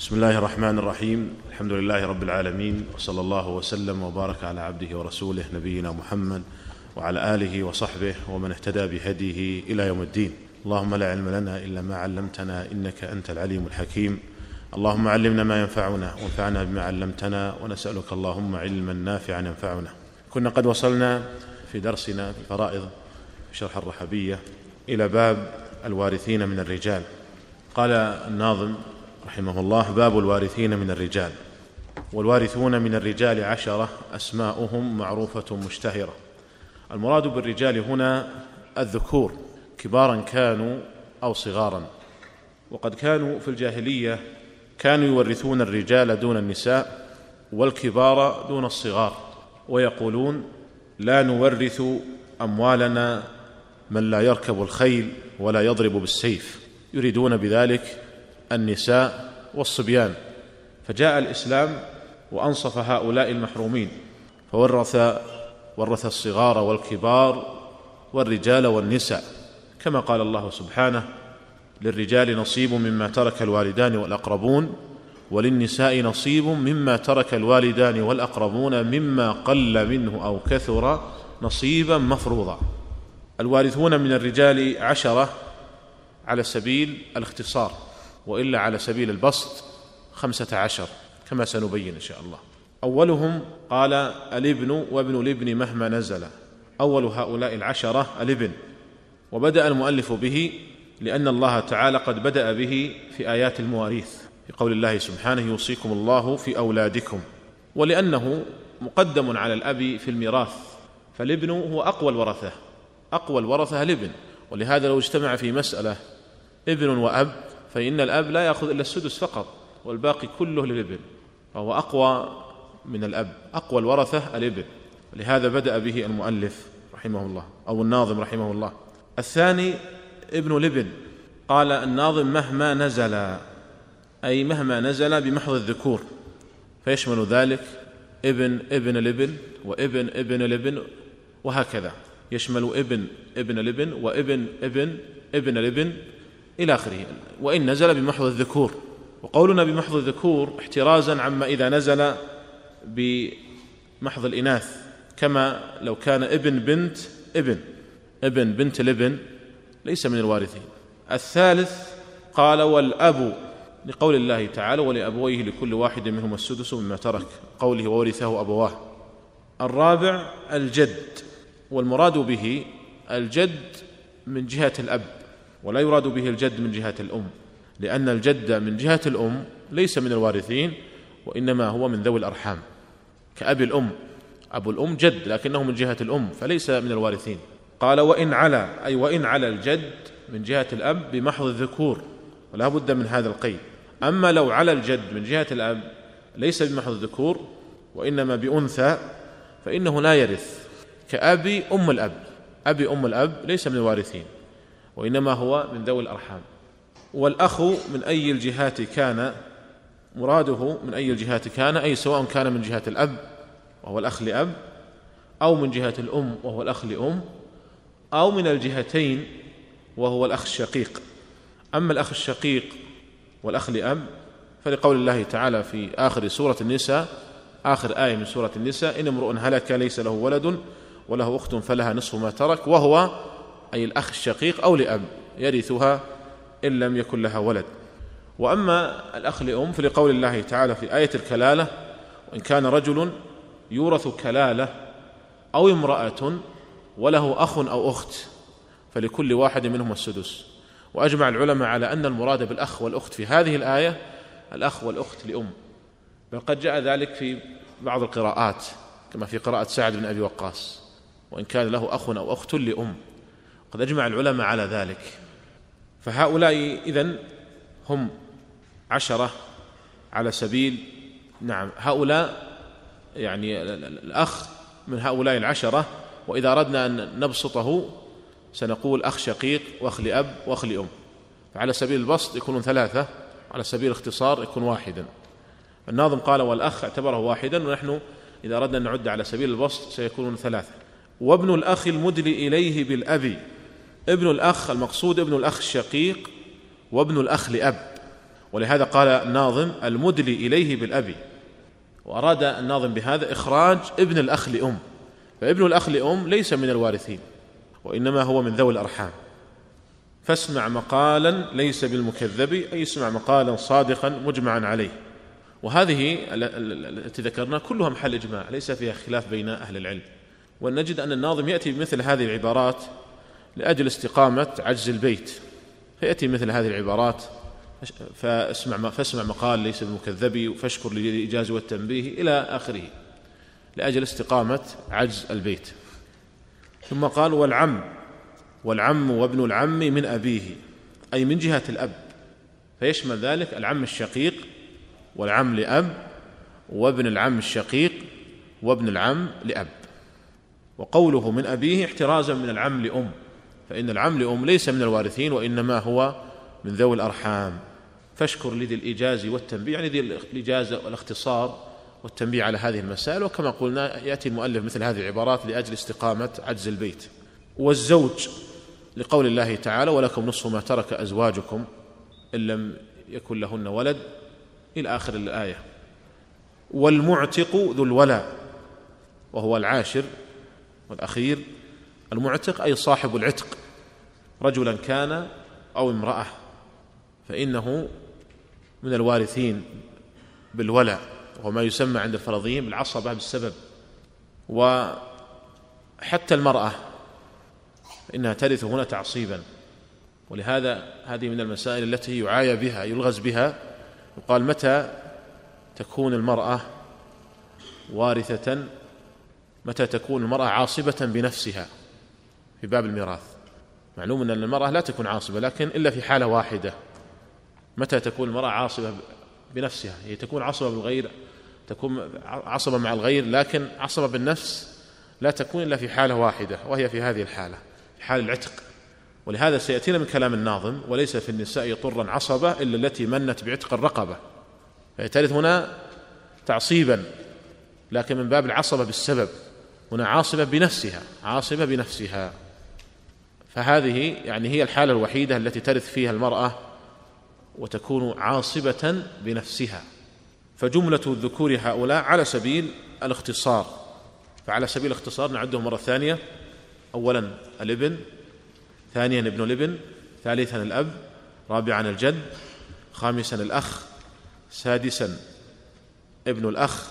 بسم الله الرحمن الرحيم. الحمد لله رب العالمين وصلى الله وسلم وبارك على عبده ورسوله نبينا محمد وعلى آله وصحبه ومن اهتدى بهديه إلى يوم الدين. اللهم لا علم لنا إلا ما علمتنا إنك أنت العليم الحكيم. اللهم علمنا ما ينفعنا وانفعنا بما علمتنا ونسألك اللهم علما نافعا ينفعنا. كنا قد وصلنا في درسنا في الفرائض في شرح الرحبية إلى باب الوارثين من الرجال. قال الناظم رحمه الله باب الوارثين من الرجال. والوارثون من الرجال عشرة أسماؤهم معروفة مشتهرة. المراد بالرجال هنا الذكور كبارا كانوا أو صغارا. وقد كانوا في الجاهلية كانوا يورثون الرجال دون النساء والكبار دون الصغار ويقولون لا نورث أموالنا من لا يركب الخيل ولا يضرب بالسيف. يريدون بذلك النساء والصبيان فجاء الإسلام وأنصف هؤلاء المحرومين فورث ورث الصغار والكبار والرجال والنساء كما قال الله سبحانه للرجال نصيب مما ترك الوالدان والأقربون وللنساء نصيب مما ترك الوالدان والأقربون مما قل منه أو كثر نصيبا مفروضا. الوارثون من الرجال عشرة على سبيل الاختصار. وإلا على سبيل البسط خمسة عشر كما سنبين إن شاء الله. أولهم قال الابن وابن الابن مهما نزل. أول هؤلاء العشرة الابن. وبدأ المؤلف به لأن الله تعالى قد بدأ به في آيات المواريث في قول الله سبحانه يوصيكم الله في أولادكم. ولأنه مقدم على الأب في الميراث. فالابن هو أقوى الورثة. أقوى الورثة الابن. ولهذا لو اجتمع في مسألة ابن وأب فإن الأب لا يأخذ إلا السدس فقط والباقي كله للابن فهو أقوى من الأب أقوى الورثة الابن لهذا بدأ به المؤلف رحمه الله أو الناظم رحمه الله. الثاني ابن الابن قال الناظم مهما نزل أي مهما نزل بمحض الذكور فيشمل ذلك ابن ابن الابن وابن ابن الابن وهكذا. يشمل ابن ابن الابن وابن ابن ابن الابن إلى آخره. وإن نزل بمحض الذكور. وقولنا بمحض الذكور احترازا عما إذا نزل بمحض الإناث. كما لو كان ابن بنت ابن. ابن بنت الابن ليس من الوارثين. الثالث قال والأب لقول الله تعالى ولأبويه لكل واحد منهم السدس مما ترك قوله وورثه أبواه. الرابع الجد. والمراد به الجد من جهة الأب. ولا يراد به الجد من جهة الأم لأن الجد من جهة الأم ليس من الوارثين وإنما هو من ذوي الأرحام. كأبي الأم أبو الأم جد لكنه من جهة الأم فليس من الوارثين. قال وإن على أي وإن على الجد من جهة الأب بمحض الذكور ولا بد من هذا القيد. أما لو على الجد من جهة الأب ليس بمحض الذكور وإنما بأنثى فإنه لا يرث. كأبي أم الأب أبي أم الأب ليس من الوارثين. وإنما هو من ذوي الأرحام. والأخ من أي الجهات كان مراده من أي الجهات كان أي سواء كان من جهة الأب وهو الأخ لأب أو من جهة الأم وهو الأخ لأم أو من الجهتين وهو الأخ الشقيق. أما الأخ الشقيق والأخ لأب فلقول الله تعالى في آخر سورة النساء آخر آية من سورة النساء إن امرؤ هلك ليس له ولد وله أخت فلها نصف ما ترك وهو أي الأخ الشقيق أو لأب يرثها إن لم يكن لها ولد. وأما الأخ لأم فلقول الله تعالى في آية الكلالة وإن كان رجل يورث كلالة أو امرأة وله أخ أو أخت فلكل واحد منهم السدس. وأجمع العلماء على أن المراد بالأخ والأخت في هذه الآية الأخ والأخت لأم. بل قد جاء ذلك في بعض القراءات كما في قراءة سعد بن أبي وقاص وإن كان له أخ أو أخت لأم. قد أجمع العلماء على ذلك. فهؤلاء إذن هم عشرة على سبيل نعم هؤلاء يعني الأخ من هؤلاء العشرة وإذا أردنا أن نبسطه سنقول أخ شقيق وأخ لأب وأخ لأم. فعلى سبيل البسط يكونون ثلاثة على سبيل الاختصار يكون واحدا. الناظم قال والأخ اعتبره واحدا ونحن إذا أردنا أن نعد على سبيل البسط سيكونون ثلاثة. وابن الأخ المدلي إليه بالأب ابن الأخ المقصود ابن الأخ الشقيق وابن الأخ لأب. ولهذا قال الناظم المدلي إليه بالأبي وأراد الناظم بهذا إخراج ابن الأخ لأم. فابن الأخ لأم ليس من الوارثين وإنما هو من ذوي الأرحام. فاسمع مقالا ليس بالمكذب أي اسمع مقالا صادقا مجمعا عليه. وهذه التي ذكرنا كلها محل إجماع ليس فيها خلاف بين أهل العلم. ونجد أن الناظم يأتي بمثل هذه العبارات لأجل استقامة عجز البيت. فيأتي مثل هذه العبارات فاسمع فاسمع مقال ليس بالمكذب فاشكر للإيجاز والتنبيه إلى آخره. لأجل استقامة عجز البيت. ثم قال والعم والعم وابن العم من أبيه أي من جهة الأب. فيشمل ذلك العم الشقيق والعم لأب وابن العم الشقيق وابن العم لأب. وقوله من أبيه احترازا من العم لأم. فإن العم لأم ليس من الوارثين وإنما هو من ذوي الأرحام. فاشكر لذي الإيجاز والتنبيه يعني ذي الإيجاز والاختصار والتنبيه على هذه المسائل. وكما قلنا يأتي المؤلف مثل هذه العبارات لأجل استقامة عجز البيت. والزوج لقول الله تعالى ولكم نصف ما ترك أزواجكم إن لم يكن لهن ولد. إلى آخر الآية. والمعتق ذو الولاء وهو العاشر والأخير. المعتق أي صاحب العتق. رجلا كان أو امرأة فإنه من الوارثين بالولاء وهو ما يسمى عند الفرضيين بالعصبة بالسبب. وحتى المرأة إنها ترث هنا تعصيبا. ولهذا هذه من المسائل التي يعايى بها يلغز بها. يقال متى تكون المرأة وارثة؟ متى تكون المرأة عاصبة بنفسها؟ في باب الميراث. معلوم أن المرأة لا تكون عاصبة لكن إلا في حالة واحدة. متى تكون المرأة عاصبة بنفسها؟ هي تكون عصبة بالغير تكون عصبة مع الغير لكن عصبة بالنفس لا تكون إلا في حالة واحدة وهي في هذه الحالة في حال العتق. ولهذا سيأتينا من كلام الناظم وليس في النساء طرا عصبة إلا التي منت بعتق الرقبة. فهي هنا تعصيبا لكن من باب العصبة بالسبب. هنا عاصبة بنفسها عاصبة بنفسها. فهذه يعني هي الحالة الوحيدة التي ترث فيها المرأة وتكون عاصبة بنفسها. فجملة الذكور هؤلاء على سبيل الاختصار. فعلى سبيل الاختصار نعدهم مرة ثانية. أولا الابن ثانيا ابن الابن ثالثا الأب رابعا الجد خامسا الأخ سادسا ابن الأخ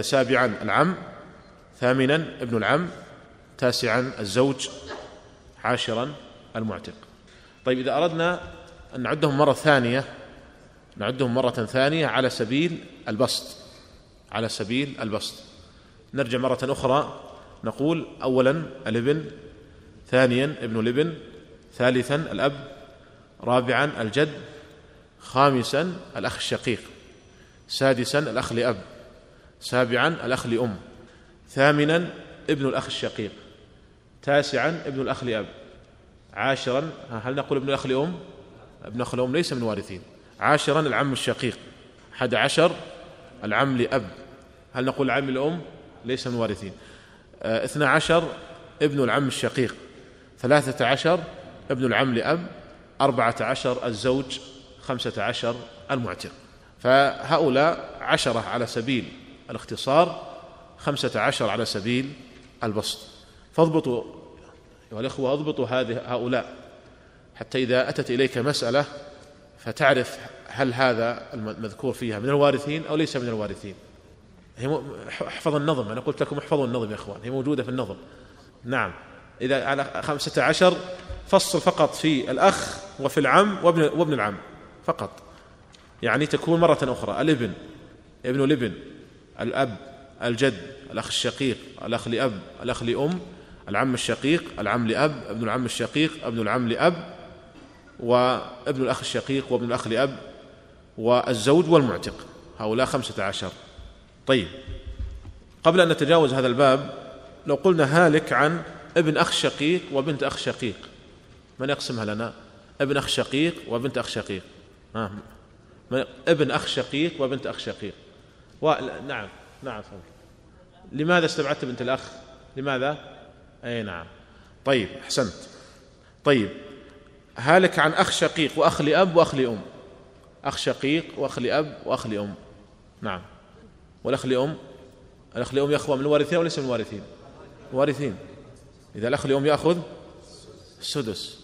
سابعا العم ثامنا ابن العم تاسعا الزوج. عاشرا المعتق. طيب إذا أردنا أن نعدهم مرة ثانية نعدهم مرة ثانية على سبيل البسط على سبيل البسط. نرجع مرة أخرى نقول أولا الابن ثانيا ابن الابن ثالثا الأب رابعا الجد خامسا الأخ الشقيق سادسا الأخ لأب سابعا الأخ لأم ثامنا ابن الأخ الشقيق. تاسعا ابن الأخ لأب. عاشرا هل نقول ابن الأخ لأم؟ ابن الأخ لأم ليس من وارثين عاشرا العم الشقيق. حد عشر العم لأب. هل نقول العم لأم؟ ليس من وارثين آه، اثنى عشر ابن العم الشقيق. ثلاثة عشر ابن العم لأب. أربعة عشر الزوج. خمسة عشر المعتق. فهؤلاء عشرة على سبيل الاختصار خمسة عشر على سبيل البسط. فاضبطوا أيها الإخوة أضبطوا هذه هؤلاء حتى إذا أتت إليك مسألة فتعرف هل هذا المذكور فيها من الوارثين أو ليس من الوارثين. هي احفظ النظم أنا قلت لكم احفظوا النظم يا إخوان هي موجودة في النظم. نعم. إذا على خمسة عشر فصل فقط في الأخ وفي العم وابن, وابن العم فقط. يعني تكون مرة أخرى الابن ابن الابن الأب الجد الأخ الشقيق الأخ لأب الأخ لأم العم الشقيق العم لأب ابن العم الشقيق ابن العم لأب وابن الأخ الشقيق وابن الأخ لأب والزوج والمعتق. هؤلاء خمسة عشر. طيب قبل أن نتجاوز هذا الباب لو قلنا هالك عن ابن أخ شقيق وبنت أخ شقيق. من يقسمها لنا؟ ابن أخ شقيق وبنت أخ شقيق. ها؟ ابن أخ شقيق وبنت أخ شقيق. و... نعم نعم فهم. لماذا استبعدت بنت الأخ؟ لماذا؟ أي نعم. طيب أحسنت. طيب هالك عن أخ شقيق وأخ لأب وأخ لأم. أخ شقيق وأخ لأب وأخ لأم. نعم. والأخ لأم؟ الأخ لأم يأخذ من الوارثين وليس من الوارثين؟ وارثين إذا الأخ لأم يأخذ السدس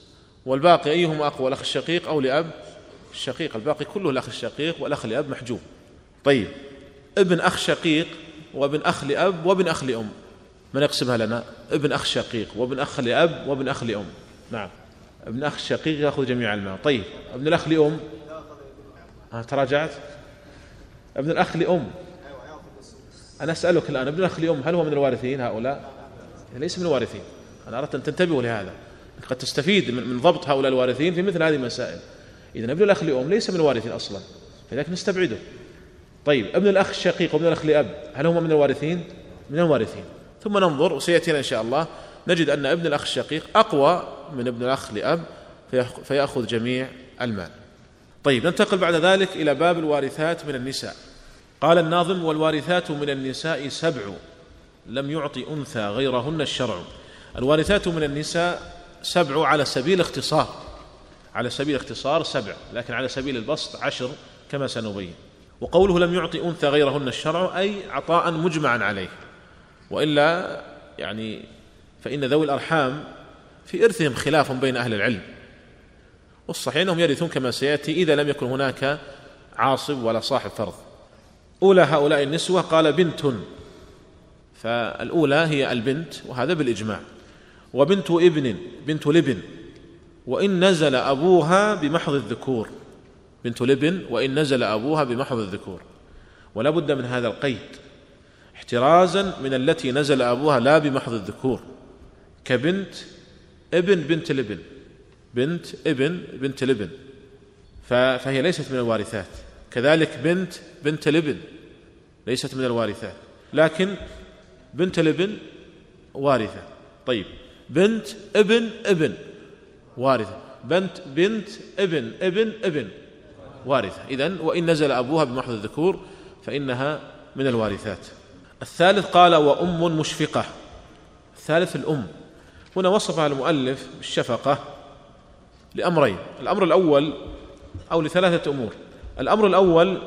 والباقي أيهما أقوى الأخ الشقيق أو لأب؟ الشقيق. الباقي كله الأخ الشقيق والأخ لأب محجوب. طيب ابن أخ شقيق وابن أخ لأب وابن أخ لأم. من يقسمها لنا؟ ابن أخ شقيق وابن أخ لأب وابن أخ لأم. نعم. ابن أخ الشقيق يأخذ جميع المال طيب. ابن الأخ لأم؟ ها تراجعت؟ ابن الأخ لأم. أنا أسألك الآن ابن الأخ لأم هل هو من الوارثين هؤلاء؟ ليس من الوارثين. أنا أردت أن تنتبهوا لهذا. قد تستفيد من ضبط هؤلاء الوارثين في مثل هذه المسائل. إذا ابن الأخ لأم ليس من الوارثين أصلا. فلذلك نستبعده. طيب. ابن الأخ الشقيق وابن الأخ لأب هل هما من الوارثين؟ من الوارثين. ثم ننظر وسيأتينا إن شاء الله نجد أن ابن الأخ الشقيق أقوى من ابن الأخ لأب فيأخذ جميع المال. طيب ننتقل بعد ذلك إلى باب الوارثات من النساء. قال الناظم والوارثات من النساء سبع لم يعطي أنثى غيرهن الشرع. الوارثات من النساء سبع على سبيل اختصار على سبيل اختصار سبع لكن على سبيل البسط عشر كما سنبين. وقوله لم يعطي أنثى غيرهن الشرع أي عطاء مجمعا عليه. وإلا يعني فإن ذوي الأرحام في إرثهم خلاف بين أهل العلم. والصحيح أنهم يرثون كما سيأتي إذا لم يكن هناك عاصب ولا صاحب فرض. أولى هؤلاء النسوة قال بنت. فالأولى هي البنت وهذا بالإجماع. وبنت ابن بنت لبن. وإن نزل أبوها بمحض الذكور. بنت لبن وإن نزل أبوها بمحض الذكور. ولا بد من هذا القيد. احترازا من التي نزل أبوها لا بمحض الذكور كبنت ابن بنت لبن بنت ابن بنت لبن فهي ليست من الوارثات. كذلك بنت بنت لبن ليست من الوارثات. لكن بنت لبن وارثة. طيب بنت ابن ابن وارثة. بنت بنت ابن ابن ابن وارثة. إذن وإن نزل أبوها بمحض الذكور فإنها من الوارثات. الثالث قال وأم مشفقة. الثالث الأم. هنا وصفها المؤلف بالشفقة لأمرين. الأمر الأول أو لثلاثة أمور. الأمر الأول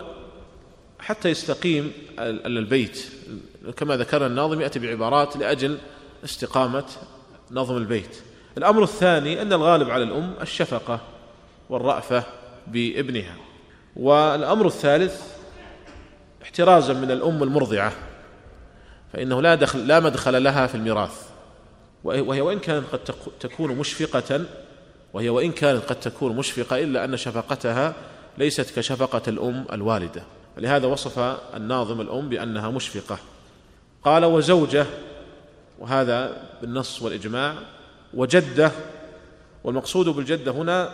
حتى يستقيم البيت. كما ذكر الناظم يأتي بعبارات لأجل استقامة نظم البيت. الأمر الثاني أن الغالب على الأم الشفقة والرأفة بابنها. والأمر الثالث احترازا من الأم المرضعة. فإنه لا دخل لا مدخل لها في الميراث. وهي وإن كانت قد تكون مشفقة وهي وإن كانت قد تكون مشفقة إلا أن شفقتها ليست كشفقة الأم الوالدة. لهذا وصف الناظم الأم بأنها مشفقة. قال وزوجة وهذا بالنص والإجماع وجدة والمقصود بالجدة هنا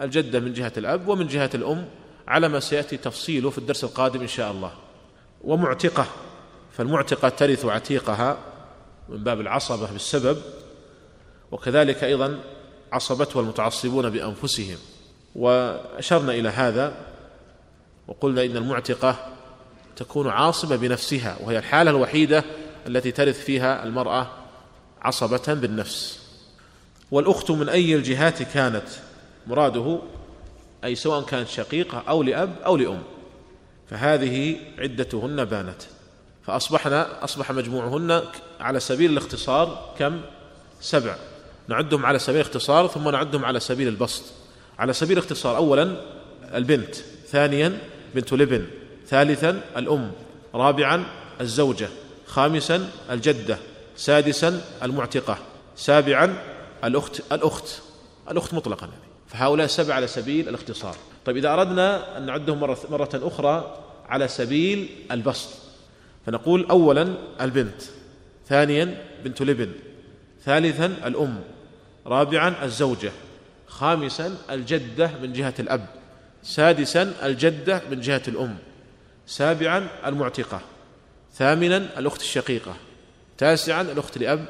الجدة من جهة الأب ومن جهة الأم على ما سيأتي تفصيله في الدرس القادم إن شاء الله. ومعتقة. فالمعتقة ترث عتيقها من باب العصبة بالسبب وكذلك أيضا عصبتها المتعصبون بأنفسهم. وأشرنا إلى هذا وقلنا إن المعتقة تكون عاصبة بنفسها وهي الحالة الوحيدة التي ترث فيها المرأة عصبة بالنفس. والأخت من أي الجهات كانت؟ مراده أي سواء كانت شقيقة أو لأب أو لأم. فهذه عدتهن بانت. فأصبحنا أصبح مجموعهن على سبيل الاختصار كم؟ سبع. نعدهم على سبيل الاختصار ثم نعدهم على سبيل البسط. على سبيل الاختصار أولا البنت ثانيا بنت لبن ثالثا الأم رابعا الزوجة خامسا الجدة سادسا المعتقة سابعا الأخت الأخت. الأخت مطلقا يعني فهؤلاء السبع على سبيل الاختصار. طيب إذا أردنا أن نعدهم مرة, مرة أخرى على سبيل البسط. فنقول أولا البنت ثانيا بنت لبن ثالثا الأم رابعا الزوجة خامسا الجدة من جهة الأب سادسا الجدة من جهة الأم سابعا المعتقة ثامنا الأخت الشقيقة تاسعا الأخت لأب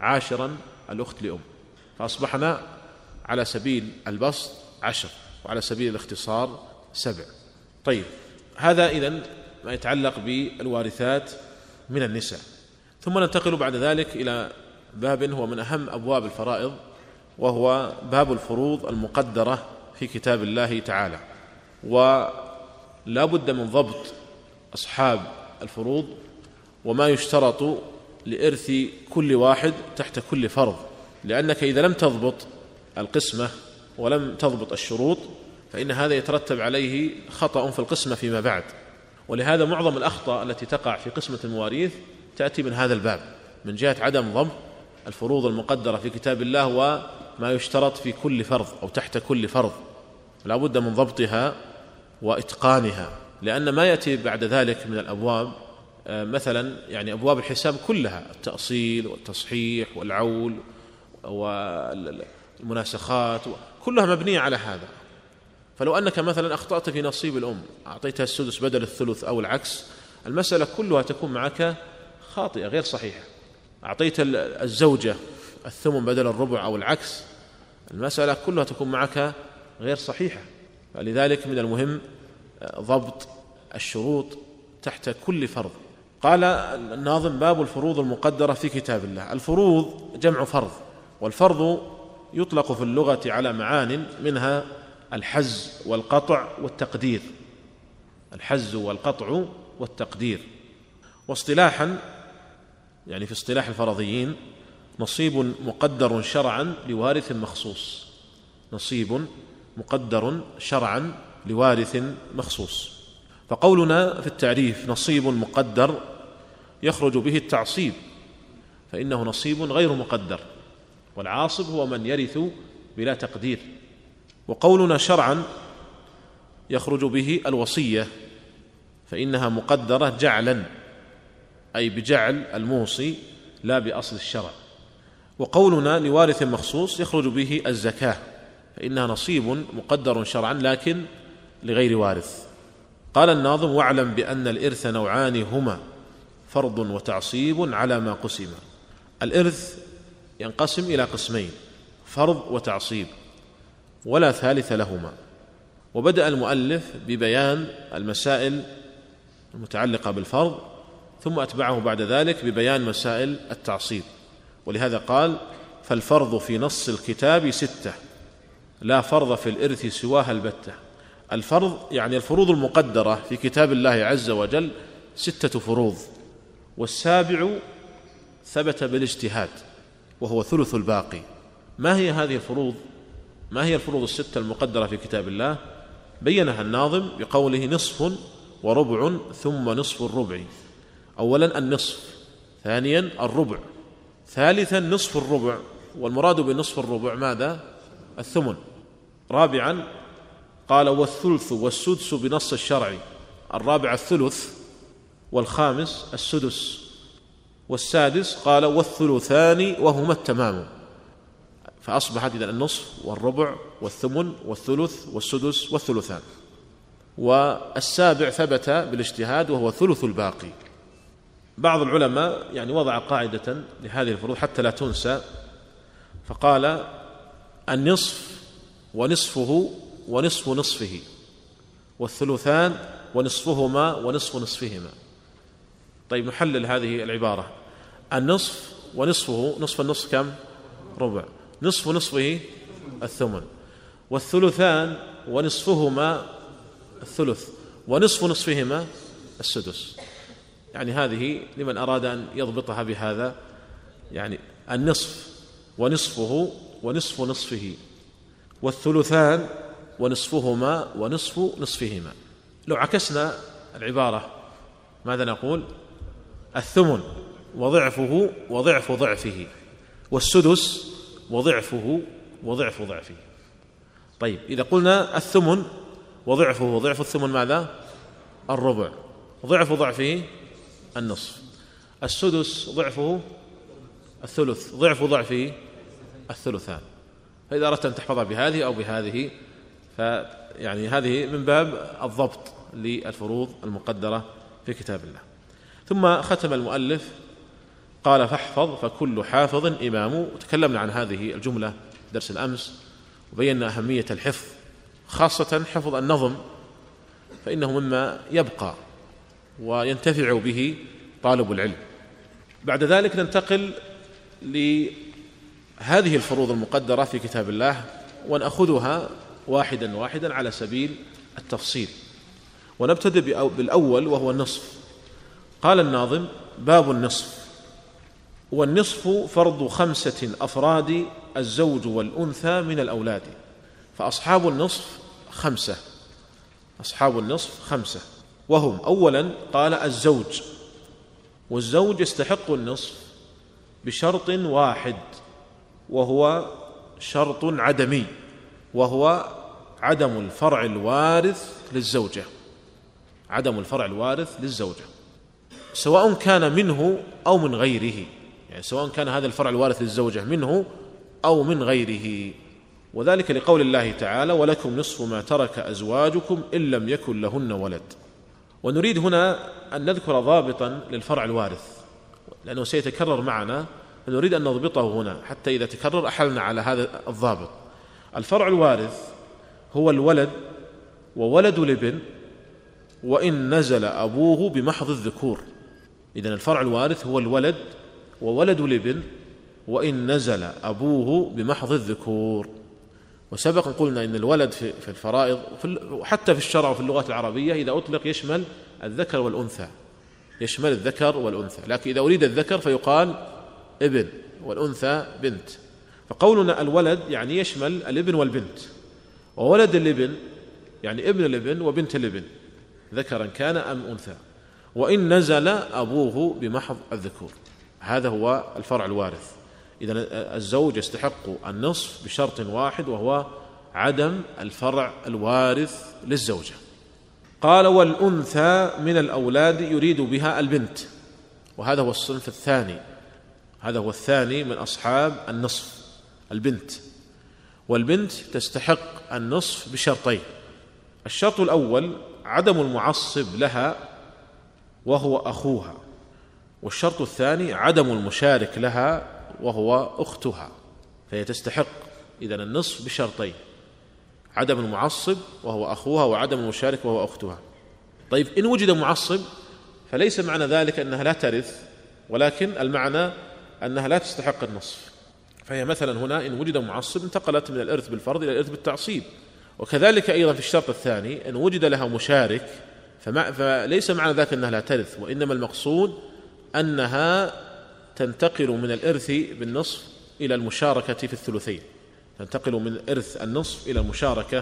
عاشرا الأخت لأم. فأصبحنا على سبيل البسط عشر وعلى سبيل الاختصار سبع. طيب هذا إذن ما يتعلق بالوارثات من النساء. ثم ننتقل بعد ذلك إلى باب هو من أهم أبواب الفرائض وهو باب الفروض المقدرة في كتاب الله تعالى. ولا بد من ضبط أصحاب الفروض وما يشترط لإرث كل واحد تحت كل فرض. لأنك إذا لم تضبط القسمة ولم تضبط الشروط فإن هذا يترتب عليه خطأ في القسمة فيما بعد. ولهذا معظم الأخطاء التي تقع في قسمة المواريث تأتي من هذا الباب من جهة عدم ضبط الفروض المقدرة في كتاب الله وما يشترط في كل فرض أو تحت كل فرض لا بد من ضبطها وإتقانها لأن ما يأتي بعد ذلك من الأبواب آه، مثلا يعني أبواب الحساب كلها التأصيل والتصحيح والعول والمناسخات كلها مبنية على هذا. فلو أنك مثلا أخطأت في نصيب الأم أعطيتها السدس بدل الثلث أو العكس المسألة كلها تكون معك خاطئة غير صحيحة. أعطيت الزوجة الثمن بدل الربع أو العكس المسألة كلها تكون معك غير صحيحة. فلذلك من المهم آه، ضبط الشروط تحت كل فرض. قال الناظم باب الفروض المقدرة في كتاب الله. الفروض جمع فرض والفرض يطلق في اللغة على معان منها الحز والقطع والتقدير. الحز والقطع والتقدير. واصطلاحا يعني في اصطلاح الفرضيين نصيب مقدر شرعا لوارث مخصوص. نصيب مقدر شرعا لوارث مخصوص. فقولنا في التعريف نصيب مقدر يخرج به التعصيب فإنه نصيب غير مقدر والعاصب هو من يرث بلا تقدير. وقولنا شرعا يخرج به الوصية فإنها مقدرة جعلا أي بجعل الموصي لا بأصل الشرع. وقولنا لوارث مخصوص يخرج به الزكاة فإنها نصيب مقدر شرعا لكن لغير وارث. قال الناظم واعلم بأن الإرث نوعان هما فرض وتعصيب على ما قسم. الإرث ينقسم إلى قسمين فرض وتعصيب. ولا ثالث لهما. وبدأ المؤلف ببيان المسائل المتعلقة بالفرض ثم أتبعه بعد ذلك ببيان مسائل التعصيب. ولهذا قال فالفرض في نص الكتاب ستة لا فرض في الإرث سواها البتة. الفرض يعني الفروض المقدرة في كتاب الله عز وجل ستة فروض والسابع ثبت بالاجتهاد وهو ثلث الباقي. ما هي هذه الفروض؟ ما هي الفروض الستة المقدرة في كتاب الله؟ بينها الناظم بقوله نصف وربع ثم نصف الربع. أولا النصف ثانيا الربع ثالثا نصف الربع. والمراد بنصف الربع ماذا؟ الثمن. رابعا قال والثلث والسدس بنص الشرع. الرابع الثلث والخامس السدس. والسادس قال والثلثان وهما التمام. فأصبحت إذا النصف والربع والثمن والثلث والسدس والثلثان. والسابع ثبت بالاجتهاد وهو ثلث الباقي. بعض العلماء يعني وضع قاعدة لهذه الفروض حتى لا تنسى فقال النصف ونصفه ونصف نصفه والثلثان ونصفهما ونصف نصفهما. طيب نحلل هذه العبارة. النصف ونصفه نصف النصف كم؟ ربع. نصف نصفه الثمن. والثلثان ونصفهما الثلث ونصف نصفهما السدس. يعني هذه لمن أراد أن يضبطها بهذا يعني النصف ونصفه ونصف نصفه والثلثان ونصفهما ونصف نصفهما. لو عكسنا العبارة ماذا نقول؟ الثمن وضعفه وضعف ضعفه والسدس وضعفه وضعف ضعفه. طيب إذا قلنا الثمن وضعفه وضعف الثمن ماذا؟ الربع. ضعف ضعفه النصف. السدس ضعفه الثلث. ضعف ضعفه الثلثان. فإذا أردت أن تحفظها بهذه أو بهذه فيعني هذه من باب الضبط للفروض المقدرة في كتاب الله. ثم ختم المؤلف قال فاحفظ فكل حافظ إمام. وتكلمنا عن هذه الجملة درس الأمس وبينا أهمية الحفظ خاصة حفظ النظم فإنه مما يبقى وينتفع به طالب العلم. بعد ذلك ننتقل لهذه الفروض المقدرة في كتاب الله ونأخذها واحدا واحدا على سبيل التفصيل. ونبتدئ بالأول وهو النصف. قال الناظم باب النصف. والنصف فرض خمسة أفراد الزوج والأنثى من الأولاد. فأصحاب النصف خمسة. أصحاب النصف خمسة. وهم أولا قال الزوج. والزوج يستحق النصف بشرط واحد وهو شرط عدمي وهو عدم الفرع الوارث للزوجة. عدم الفرع الوارث للزوجة. سواء كان منه أو من غيره. يعني سواء كان هذا الفرع الوارث للزوجة منه أو من غيره. وذلك لقول الله تعالى ولكم نصف ما ترك أزواجكم إن لم يكن لهن ولد. ونريد هنا أن نذكر ضابطا للفرع الوارث لأنه سيتكرر معنا فنريد أن نضبطه هنا حتى إذا تكرر أحلنا على هذا الضابط. الفرع الوارث هو الولد وولد الابن وإن نزل أبوه بمحض الذكور. اذا الفرع الوارث هو الولد وولد الابن وإن نزل أبوه بمحض الذكور. وسبق قلنا إن الولد في الفرائض وحتى في الشرع وفي اللغات العربية إذا أطلق يشمل الذكر والأنثى. يشمل الذكر والأنثى. لكن إذا أريد الذكر فيقال ابن والأنثى بنت. فقولنا الولد يعني يشمل الابن والبنت. وولد الابن يعني ابن الابن وبنت الابن ذكرا كان أم أنثى. وإن نزل أبوه بمحض الذكور. هذا هو الفرع الوارث. إذا الزوج يستحق النصف بشرط واحد وهو عدم الفرع الوارث للزوجة. قال والأنثى من الأولاد يريد بها البنت. وهذا هو الصنف الثاني. هذا هو الثاني من أصحاب النصف البنت. والبنت تستحق النصف بشرطين. الشرط الأول عدم المعصب لها وهو أخوها. والشرط الثاني عدم المشارك لها وهو أختها فهي تستحق. اذا النصف بشرطين عدم المعصب وهو أخوها وعدم المشارك وهو أختها. طيب إن وجد معصب فليس معنى ذلك أنها لا ترث ولكن المعنى أنها لا تستحق النصف. فهي مثلا هنا إن وجد معصب انتقلت من الإرث بالفرض إلى الإرث بالتعصيب. وكذلك أيضا في الشرط الثاني إن وجد لها مشارك فليس معنى ذلك أنها لا ترث وإنما المقصود أنها تنتقل من الإرث بالنصف إلى المشاركة في الثلثين. تنتقل من إرث النصف إلى المشاركة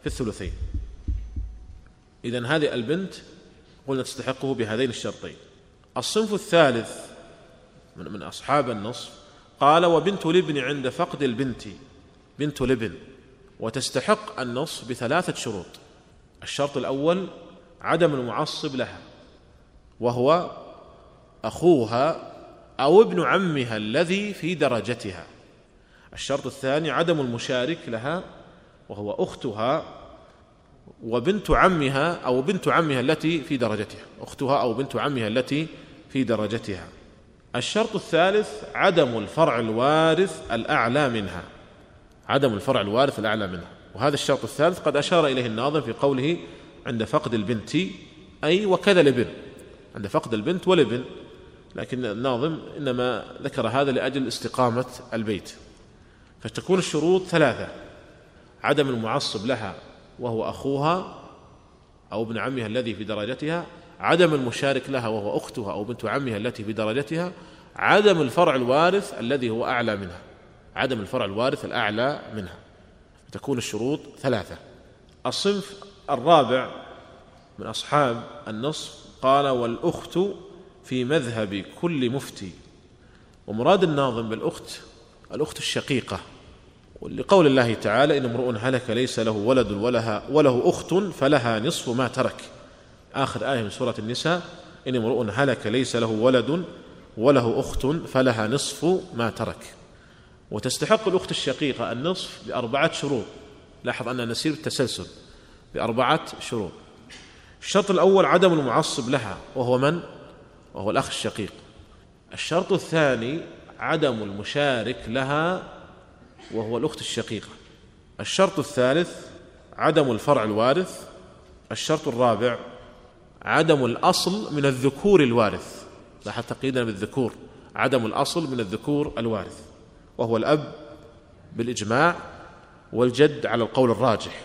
في الثلثين. اذا هذه البنت قلنا تستحقه بهذين الشرطين. الصنف الثالث من, أصحاب النصف قال وبنت الابن عند فقد البنت. بنت الابن وتستحق النصف بثلاثة شروط. الشرط الأول عدم المعصب لها وهو أخوها أو ابن عمها الذي في درجتها. الشرط الثاني عدم المشارك لها وهو أختها وبنت عمها أو بنت عمها التي في درجتها. أختها أو بنت عمها التي في درجتها. الشرط الثالث عدم الفرع الوارث الأعلى منها. عدم الفرع الوارث الأعلى منها. وهذا الشرط الثالث قد أشار إليه الناظم في قوله عند فقد البنت أي وكذا الابن عند فقد البنت والابن. لكن الناظم إنما ذكر هذا لأجل استقامة البيت. فتكون الشروط ثلاثة عدم المعصب لها وهو أخوها أو ابن عمها الذي في درجتها عدم المشارك لها وهو أختها أو بنت عمها التي في درجتها عدم الفرع الوارث الذي هو أعلى منها عدم الفرع الوارث الأعلى منها. تكون الشروط ثلاثة. الصنف الرابع من أصحاب النصف قال والأخت في مذهب كل مفتي ومراد الناظم بالأخت الأخت الشقيقة لقول الله تعالى إن امرؤ هلك ليس له ولد ولها وله أخت فلها نصف ما ترك. آخر آية من سورة النساء إن امرؤ هلك ليس له ولد وله أخت فلها نصف ما ترك. وتستحق الأخت الشقيقة النصف بأربعة شروط. لاحظ أن نسير بالتسلسل بأربعة شروط. الشرط الأول عدم المعصب لها وهو من؟ وهو الأخ الشقيق. الشرط الثاني عدم المشارك لها وهو الأخت الشقيقة. الشرط الثالث عدم الفرع الوارث. الشرط الرابع عدم الأصل من الذكور الوارث. لاحظ تقييدنا بالذكور. عدم الأصل من الذكور الوارث. وهو الأب بالإجماع والجد على القول الراجح.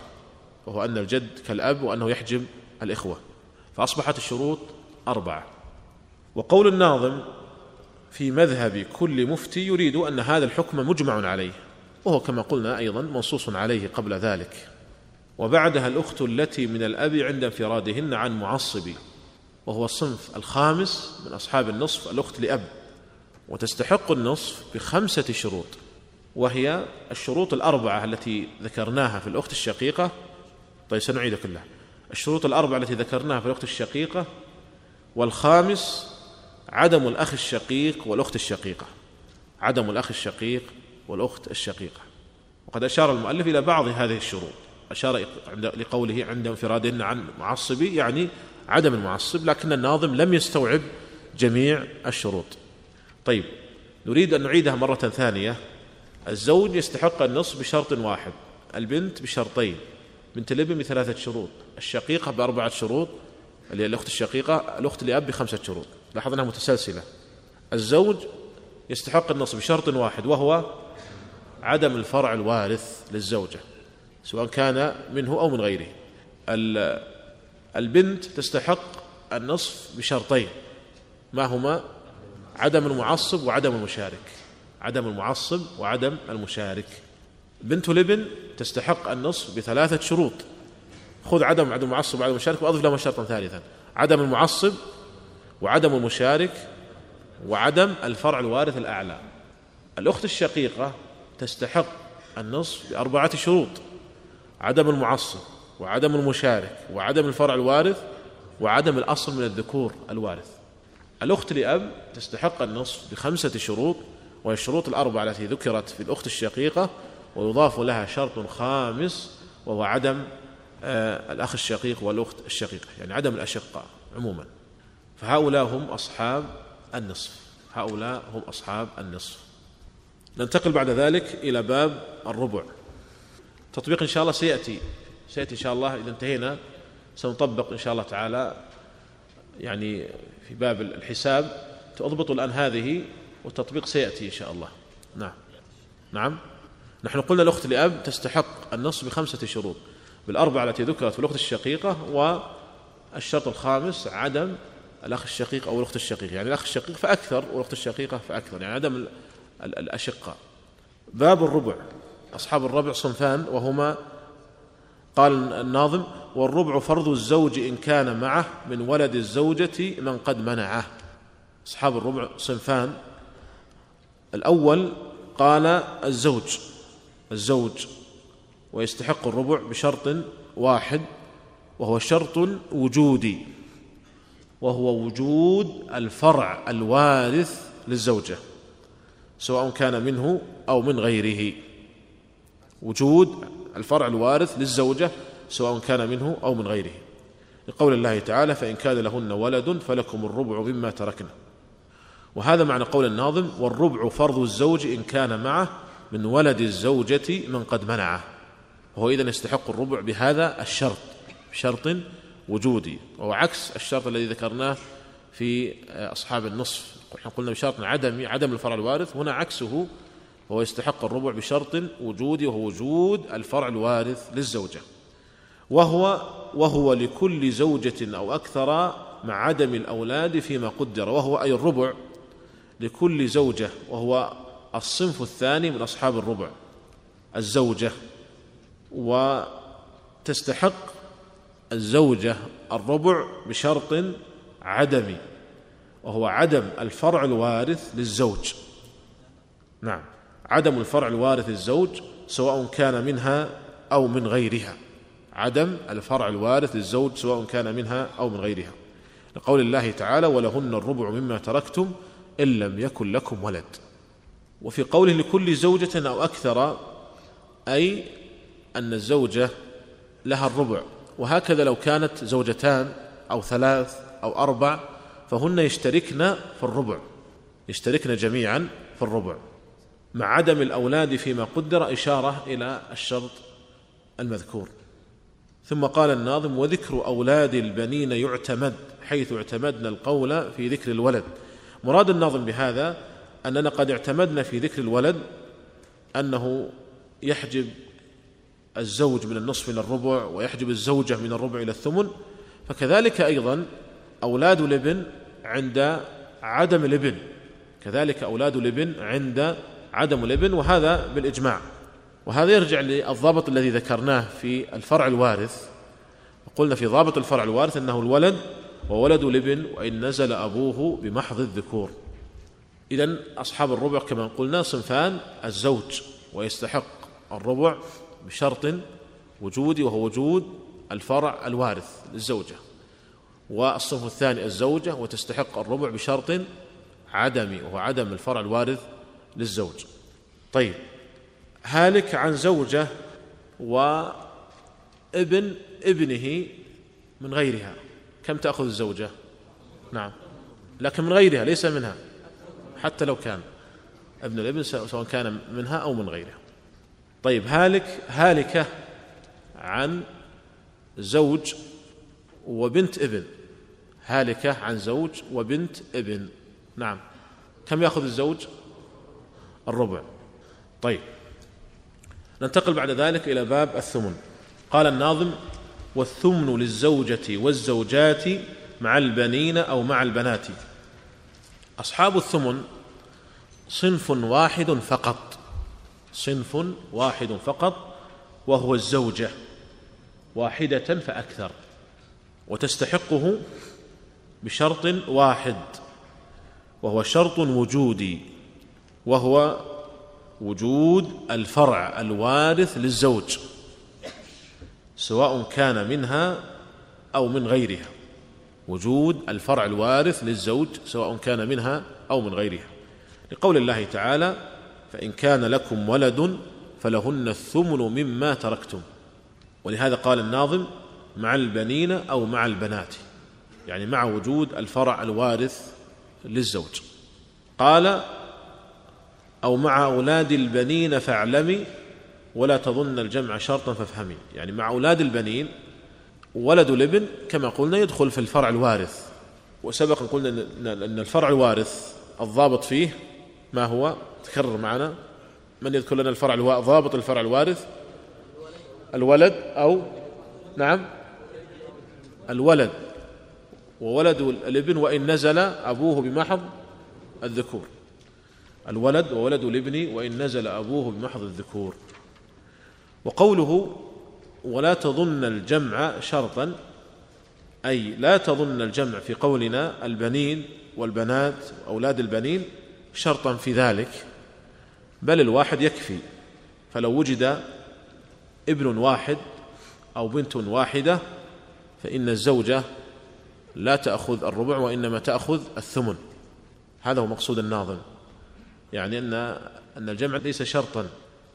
وهو أن الجد كالأب وأنه يحجب الإخوة. فأصبحت الشروط أربعة. وقول الناظم في مذهب كل مفتي يريد أن هذا الحكم مجمع عليه وهو كما قلنا أيضا منصوص عليه قبل ذلك. وبعدها الأخت التي من الأب عند انفرادهن عن معصب وهو الصنف الخامس من أصحاب النصف الأخت لأب. وتستحق النصف بخمسة شروط وهي الشروط الأربعة التي ذكرناها في الأخت الشقيقة. طيب سنعيد كلها الشروط الأربعة التي ذكرناها في الأخت الشقيقة والخامس عدم الأخ الشقيق والأخت الشقيقة. عدم الأخ الشقيق والأخت الشقيقة. وقد أشار المؤلف إلى بعض هذه الشروط. أشار لقوله عند انفرادهن عن معصبي يعني عدم المعصب لكن الناظم لم يستوعب جميع الشروط. طيب نريد أن نعيدها مرة ثانية. الزوج يستحق النصف بشرط واحد البنت بشرطين بنت الابن بثلاثة شروط الشقيقة بأربعة شروط اللي هي الأخت الشقيقة الأخت لأب بخمسة شروط. لاحظ أنها متسلسلة. الزوج يستحق النصف بشرط واحد وهو عدم الفرع الوارث للزوجة سواء كان منه أو من غيره. البنت تستحق النصف بشرطين ما هما؟ عدم المعصب وعدم المشارك. عدم المعصب وعدم المشارك. بنت الابن تستحق النصف بثلاثة شروط. خذ عدم عدم المعصب وعدم المشارك وأضف لهما شرطا ثالثا. عدم المعصب وعدم المشارك وعدم الفرع الوارث الأعلى. الأخت الشقيقة تستحق النصف بأربعة شروط عدم المعصب وعدم المشارك وعدم الفرع الوارث وعدم الأصل من الذكور الوارث. الأخت لأب تستحق النصف بخمسة شروط وهي الشروط الأربعة التي ذكرت في الأخت الشقيقة ويضاف لها شرط خامس وهو عدم الأخ الشقيق والأخت الشقيقة يعني عدم الأشقاء عموما. فهؤلاء هم أصحاب النصف. هؤلاء هم أصحاب النصف. ننتقل بعد ذلك إلى باب الربع. تطبيق إن شاء الله سيأتي. سيأتي إن شاء الله إذا انتهينا سنطبق إن شاء الله تعالى يعني في باب الحساب. تضبط الآن هذه والتطبيق سيأتي إن شاء الله. نعم. نعم. نحن قلنا الأخت لأب تستحق النص بخمسة شروط. بالأربعة التي ذكرت في الأخت الشقيقة والشرط الخامس عدم الأخ الشقيق أو الأخت الشقيقة. يعني الأخ الشقيق فأكثر والأخت الشقيقة فأكثر. يعني عدم الأشقاء باب الربع. أصحاب الربع صنفان وهما قال الناظم والربع فرض الزوج إن كان معه من ولد الزوجة من قد منعه. أصحاب الربع صنفان. الأول قال الزوج. الزوج. ويستحق الربع بشرط واحد وهو شرط وجودي وهو وجود الفرع الوارث للزوجة سواء كان منه أو من غيره. وجود الفرع الوارث للزوجة سواء كان منه أو من غيره. لقول الله تعالى فإن كان لهن ولد فلكم الربع مما تركنا. وهذا معنى قول الناظم والربع فرض الزوج إن كان معه من ولد الزوجة من قد منعه. وهو اذا يستحق الربع بهذا الشرط شرط وجودي وهو عكس الشرط الذي ذكرناه في أصحاب النصف. إحنا قلنا بشرط عدم عدم الفرع الوارث هنا عكسه وهو يستحق الربع بشرط وجودي وهو وجود الفرع الوارث للزوجة. وهو وهو لكل زوجة أو أكثر مع عدم الأولاد فيما قدر وهو أي الربع لكل زوجة وهو الصنف الثاني من أصحاب الربع الزوجة. وتستحق الزوجة الربع بشرط عدمي وهو عدم الفرع الوارث للزوج. نعم عدم الفرع الوارث للزوج سواء كان منها أو من غيرها. عدم الفرع الوارث للزوج سواء كان منها أو من غيرها. لقول الله تعالى ولهن الربع مما تركتم إن لم يكن لكم ولد وفي قوله لكل زوجة أو أكثر أي أن الزوجة لها الربع وهكذا لو كانت زوجتان أو ثلاث أو أربع فهن يشتركن في الربع يشتركن جميعا في الربع مع عدم الأولاد فيما قدر إشارة إلى الشرط المذكور. ثم قال الناظم وذكر أولاد البنين يعتمد حيث اعتمدنا القول في ذكر الولد. مراد الناظم بهذا أننا قد اعتمدنا في ذكر الولد أنه يحجب الزوج من النصف إلى الربع ويحجب الزوجة من الربع إلى الثمن فكذلك أيضا أولاد الابن عند عدم الابن كذلك أولاد الابن عند عدم الابن وهذا بالإجماع. وهذا يرجع للضابط الذي ذكرناه في الفرع الوارث. قلنا في ضابط الفرع الوارث أنه الولد وولد الابن وإن نزل أبوه بمحض الذكور. إذا أصحاب الربع كما قلنا صنفان الزوج ويستحق الربع بشرط وجودي وهو وجود الفرع الوارث للزوجة. والصنف الثاني الزوجة وتستحق الربع بشرط عدمي وهو عدم الفرع الوارث للزوج. طيب هالك عن زوجة وابن ابنه من غيرها كم تأخذ الزوجة؟ نعم. لكن من غيرها ليس منها حتى لو كان ابن الابن سواء كان منها أو من غيرها. طيب هالك هالكة عن زوج وبنت ابن. هالكة عن زوج وبنت ابن. نعم. كم يأخذ الزوج؟ الربع. طيب. ننتقل بعد ذلك إلى باب الثمن. قال الناظم والثمن للزوجة والزوجات مع البنين أو مع البنات. أصحاب الثمن صنف واحد فقط. صنف واحد فقط وهو الزوجة واحدة فأكثر وتستحقه بشرط واحد وهو شرط وجودي وهو وجود الفرع الوارث للزوج سواء كان منها أو من غيرها وجود الفرع الوارث للزوج سواء كان منها أو من غيرها. لقول الله تعالى فإن كان لكم ولد فلهن الثمن مما تركتم. ولهذا قال الناظم مع البنين أو مع البنات يعني مع وجود الفرع الوارث للزوج. قال أو مع أولاد البنين فاعلمي ولا تظن الجمع شرطا فافهمي. يعني مع أولاد البنين ولد الابن كما قلنا يدخل في الفرع الوارث. وسبق قلنا أن الفرع الوارث الضابط فيه ما هو؟ تكرر معنا. من يذكر لنا الفرع الوا... ضابط الفرع الوارث؟ الولد أو؟ نعم. الولد. وولد الابن وإن نزل أبوه بمحض الذكور. الولد وولد الابن وإن نزل أبوه بمحض الذكور. وقوله ولا تظن الجمع شرطا أي لا تظن الجمع في قولنا البنين والبنات أولاد البنين شرطا في ذلك بل الواحد يكفي. فلو وجد ابن واحد أو بنت واحدة فإن الزوجة لا تأخذ الربع وإنما تأخذ الثمن. هذا هو مقصود الناظم. يعني أن أن الجمع ليس شرطا.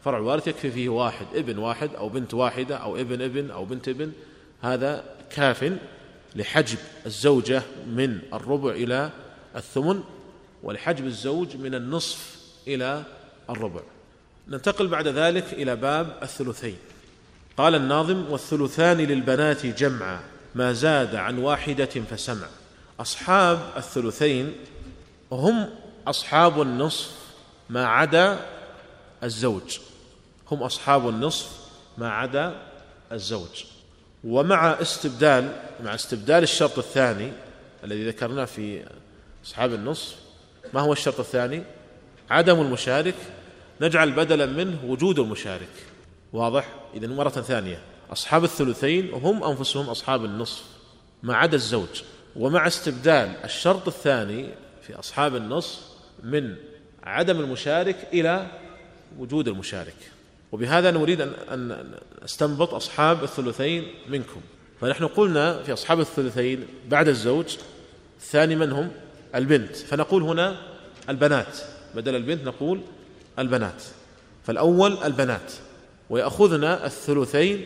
فرع الوارث يكفي فيه واحد ابن واحد أو بنت واحدة أو ابن ابن أو بنت ابن. هذا كاف لحجب الزوجة من الربع إلى الثمن. ولحجب الزوج من النصف إلى الربع. ننتقل بعد ذلك إلى باب الثلثين. قال الناظم والثلثان للبنات جمعا ما زاد عن واحدة فسمع. أصحاب الثلثين هم أصحاب النصف ما عدا الزوج. هم أصحاب النصف ما عدا الزوج. ومع استبدال مع استبدال الشرط الثاني الذي ذكرناه في أصحاب النصف ما هو الشرط الثاني؟ عدم المشارك نجعل بدلا منه وجود المشارك. واضح؟ إذا مرة ثانية. أصحاب الثلثين هم أنفسهم أصحاب النصف. ما عدا الزوج ومع استبدال الشرط الثاني في أصحاب النصف من عدم المشارك إلى وجود المشارك. وبهذا نريد أن نستنبط أصحاب الثلثين منكم. فنحن قلنا في أصحاب الثلثين بعد الزوج الثاني من هم؟ البنت. فنقول هنا البنات. بدل البنت نقول البنات. فالأول البنات. ويأخذنا الثلثين.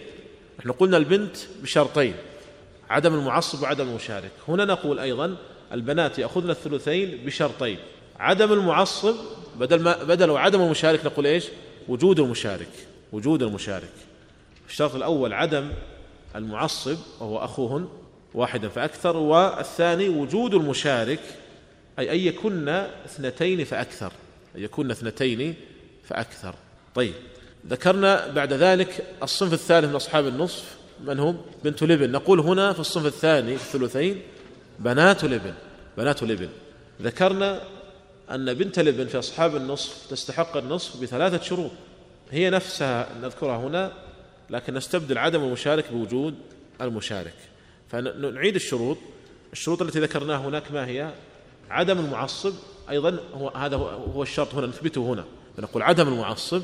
نحن قلنا البنت بشرطين. عدم المعصب وعدم المشارك. هنا نقول أيضا البنات يأخذن الثلثين بشرطين. عدم المعصب بدل ما بدل عدم المشارك نقول إيش؟ وجود المشارك. وجود المشارك. الشرط الأول عدم المعصب وهو أخوهن واحدا فأكثر والثاني وجود المشارك. أي أن يكن اثنتين فأكثر أن يكن اثنتين فأكثر. طيب ذكرنا بعد ذلك الصنف الثالث من أصحاب النصف من هم؟ بنت لبن. نقول هنا في الصنف الثاني في الثلثين بنات لبن بنات لبن. ذكرنا أن بنت لبن في أصحاب النصف تستحق النصف بثلاثة شروط هي نفسها نذكرها هنا لكن نستبدل عدم المشارك بوجود المشارك. فنعيد الشروط الشروط التي ذكرناها هناك ما هي؟ عدم المعصب أيضا هو هذا هو الشرط هنا نثبته هنا. نقول عدم المعصب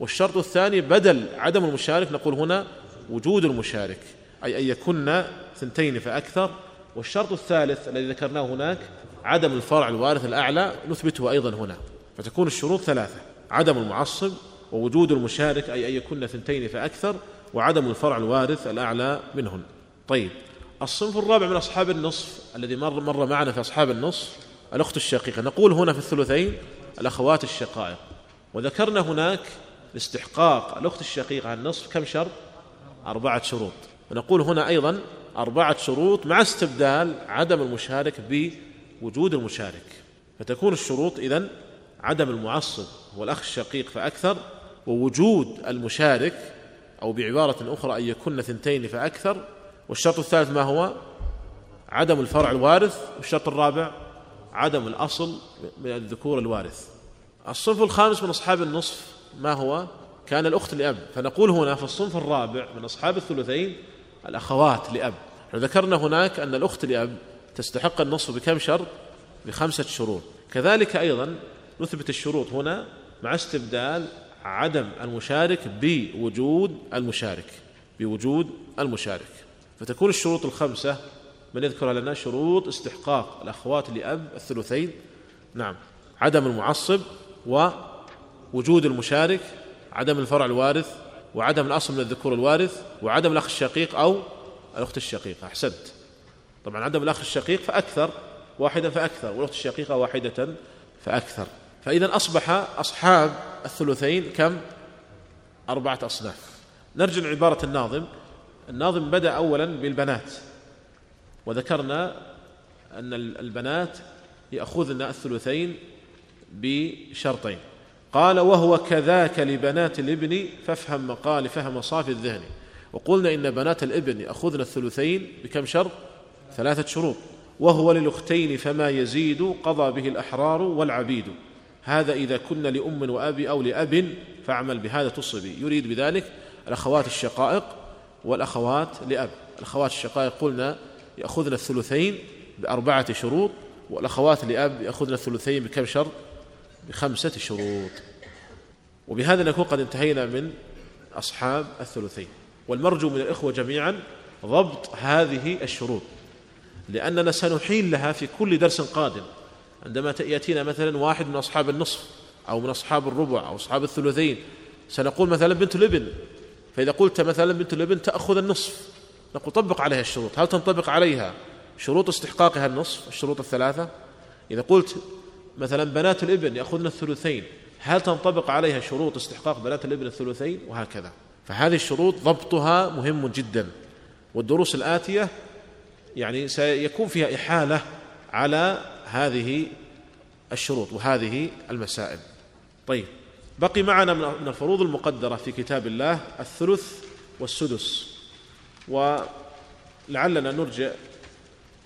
والشرط الثاني بدل عدم المشارك نقول هنا وجود المشارك أي أن يكن ثنتين فأكثر. والشرط الثالث الذي ذكرناه هناك عدم الفرع الوارث الأعلى نثبته أيضا هنا. فتكون الشروط ثلاثة عدم المعصب ووجود المشارك أي أن يكن ثنتين فأكثر وعدم الفرع الوارث الأعلى منهن. طيب. الصنف الرابع من أصحاب النصف الذي مر, مر معنا في أصحاب النصف الأخت الشقيقة. نقول هنا في الثلثين الأخوات الشقائق. وذكرنا هناك لاستحقاق الأخت الشقيقة النصف كم شرط أربعة شروط. ونقول هنا أيضا أربعة شروط مع استبدال عدم المشارك بوجود المشارك. فتكون الشروط إذن عدم المعصب هو الأخ الشقيق فأكثر ووجود المشارك أو بعبارة أخرى أن يكون ثنتين فأكثر والشرط الثالث ما هو؟ عدم الفرع الوارث والشرط الرابع عدم الأصل من الذكور الوارث. الصنف الخامس من أصحاب النصف ما هو؟ كان الأخت لأب. فنقول هنا في الصنف الرابع من أصحاب الثلثين الأخوات لأب. ذكرنا هناك أن الأخت لأب تستحق النصف بكم شرط؟ بخمسة شروط. كذلك أيضا نثبت الشروط هنا مع استبدال عدم المشارك بوجود المشارك بوجود المشارك. فتكون الشروط الخمسة من يذكرها لنا شروط استحقاق الأخوات لأب الثلثين نعم عدم المعصب ووجود المشارك عدم الفرع الوارث وعدم الأصل من الذكور الوارث وعدم الأخ الشقيق أو الأخت الشقيقة. أحسنت. طبعا عدم الأخ الشقيق فأكثر واحدا فأكثر والأخت الشقيقة واحدة فأكثر. فإذا أصبح أصحاب الثلثين كم؟ أربعة أصناف. نرجع لعبارة الناظم. الناظم بدأ أولا بالبنات. وذكرنا أن البنات يأخذن الثلثين بشرطين. قال وهو كذاك لبنات الابن فافهم مقال فهم صافي الذهن. وقلنا إن بنات الابن يأخذن الثلثين بكم شرط؟ ثلاثة شروط. وهو للأختين فما يزيد قضى به الأحرار والعبيد. هذا إذا كن لأم وأب أو لأب فاعمل بهذا تصبي. يريد بذلك الأخوات الشقائق والأخوات لأب. الأخوات الشقائق قلنا يأخذن الثلثين بأربعة شروط والأخوات لأب يأخذن الثلثين بكم شرط بخمسة شروط. وبهذا نكون قد انتهينا من أصحاب الثلثين. والمرجو من الإخوة جميعا ضبط هذه الشروط لأننا سنحيل لها في كل درس قادم. عندما يأتينا مثلا واحد من أصحاب النصف أو من أصحاب الربع أو أصحاب الثلثين سنقول مثلا بنت الابن فإذا قلت مثلا بنت الابن تأخذ النصف. نقول طبق عليها الشروط. هل تنطبق عليها شروط استحقاقها النصف الشروط الثلاثة؟ إذا قلت مثلا بنات الإبن يأخذن الثلثين هل تنطبق عليها شروط استحقاق بنات الإبن الثلثين؟ وهكذا. فهذه الشروط ضبطها مهم جدا. والدروس الآتية يعني سيكون فيها إحالة على هذه الشروط وهذه المسائل. طيب. بقي معنا من الفروض المقدرة في كتاب الله الثلث والسدس. ولعلنا نرجع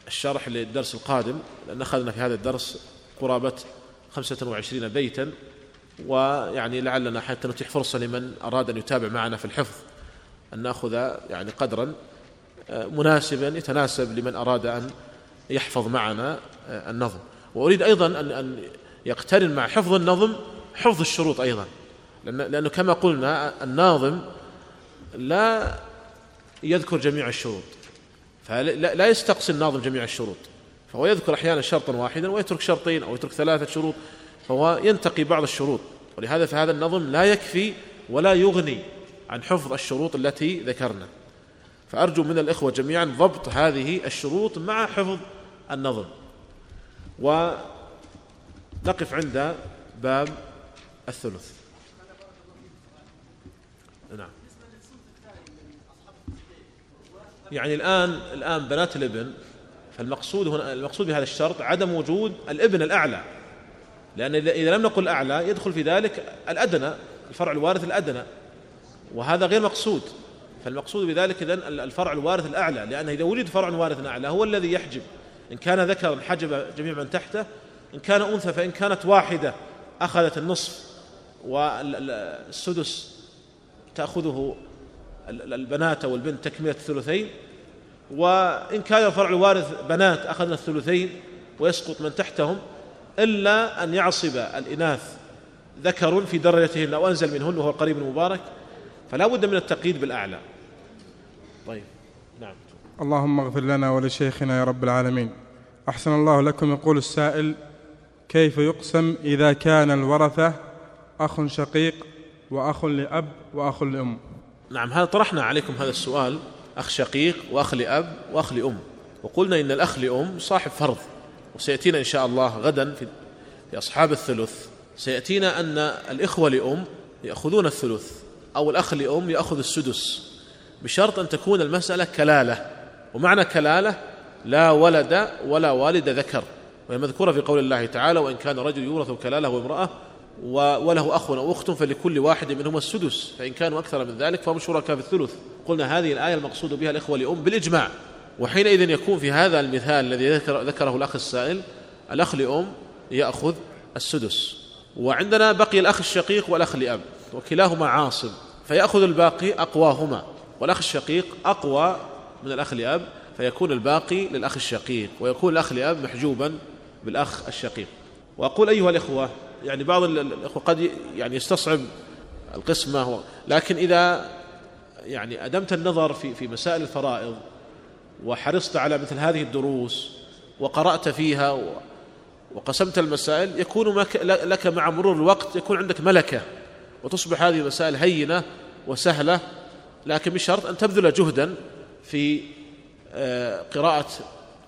الشرح للدرس القادم لأن أخذنا في هذا الدرس قرابة خمسة وعشرين بيتا. ويعني لعلنا حتى نتيح فرصة لمن أراد أن يتابع معنا في الحفظ أن نأخذ يعني قدرا آه، مناسبا يتناسب لمن أراد أن يحفظ معنا آه، النظم. وأريد أيضا أن يقترن مع حفظ النظم حفظ الشروط أيضا. لأنه كما قلنا الناظم لا يذكر جميع الشروط. فلا يستقصي الناظم جميع الشروط. فهو يذكر أحيانا شرطا واحدا ويترك شرطين أو يترك ثلاثة شروط. فهو ينتقي بعض الشروط. ولهذا فهذا النظم لا يكفي ولا يغني عن حفظ الشروط التي ذكرنا. فأرجو من الإخوة جميعا ضبط هذه الشروط مع حفظ النظم. ونقف عند باب الثلث. نعم. يعني الآن الآن بنات الابن فالمقصود هنا المقصود بهذا الشرط عدم وجود الابن الأعلى. لأن إذا لم نقل أعلى يدخل في ذلك الأدنى الفرع الوارث الأدنى. وهذا غير مقصود. فالمقصود بذلك إذن الفرع الوارث الأعلى. لأنه إذا وجد فرع وارث أعلى هو الذي يحجب. إن كان ذكرا حجب جميع من تحته. إن كان أنثى فإن كانت واحدة أخذت النصف. والسدس تأخذه البنات أو البنت تكملة الثلثين وإن كان الفرع الوارث بنات أخذن الثلثين ويسقط من تحتهم إلا أن يعصب الإناث ذكر في درجتهن أو أنزل منهن وهو القريب المبارك فلا بد من التقييد بالأعلى. طيب نعم. اللهم اغفر لنا ولشيخنا يا رب العالمين. أحسن الله لكم يقول السائل كيف يقسم إذا كان الورثة أخ شقيق وأخ لأب وأخ لأم. نعم هذا طرحنا عليكم هذا السؤال أخ شقيق وأخ لأب وأخ لأم. وقلنا إن الأخ لأم صاحب فرض وسيأتينا إن شاء الله غدا في, أصحاب الثلث. سيأتينا أن الإخوة لأم يأخذون الثلث أو الأخ لأم يأخذ السدس. بشرط أن تكون المسألة كلالة. ومعنى كلالة لا ولد ولا والد ذكر. وهي مذكورة في قول الله تعالى وإن كان رجل يورث كلالة وامرأة وله أخ أو أخت فلكل واحد منهما السدس فإن كانوا أكثر من ذلك فهم شركاء في الثلث. قلنا هذه الآية المقصود بها الإخوة لأم بالإجماع. وحينئذ يكون في هذا المثال الذي ذكر ذكره الأخ السائل الأخ لأم يأخذ السدس. وعندنا بقي الأخ الشقيق والأخ لأب وكلاهما عاصب فيأخذ الباقي أقواهما. والأخ الشقيق أقوى من الأخ لأب فيكون الباقي للأخ الشقيق ويكون الأخ لأب محجوبا بالأخ الشقيق. وأقول أيها الإخوة يعني بعض الإخوة قد يعني يستصعب القسمة لكن إذا يعني أدمت النظر في في مسائل الفرائض وحرصت على مثل هذه الدروس وقرأت فيها وقسمت المسائل يكون لك مع مرور الوقت يكون عندك ملكة وتصبح هذه المسائل هينة وسهلة لكن بشرط أن تبذل جهدا في آه، قراءة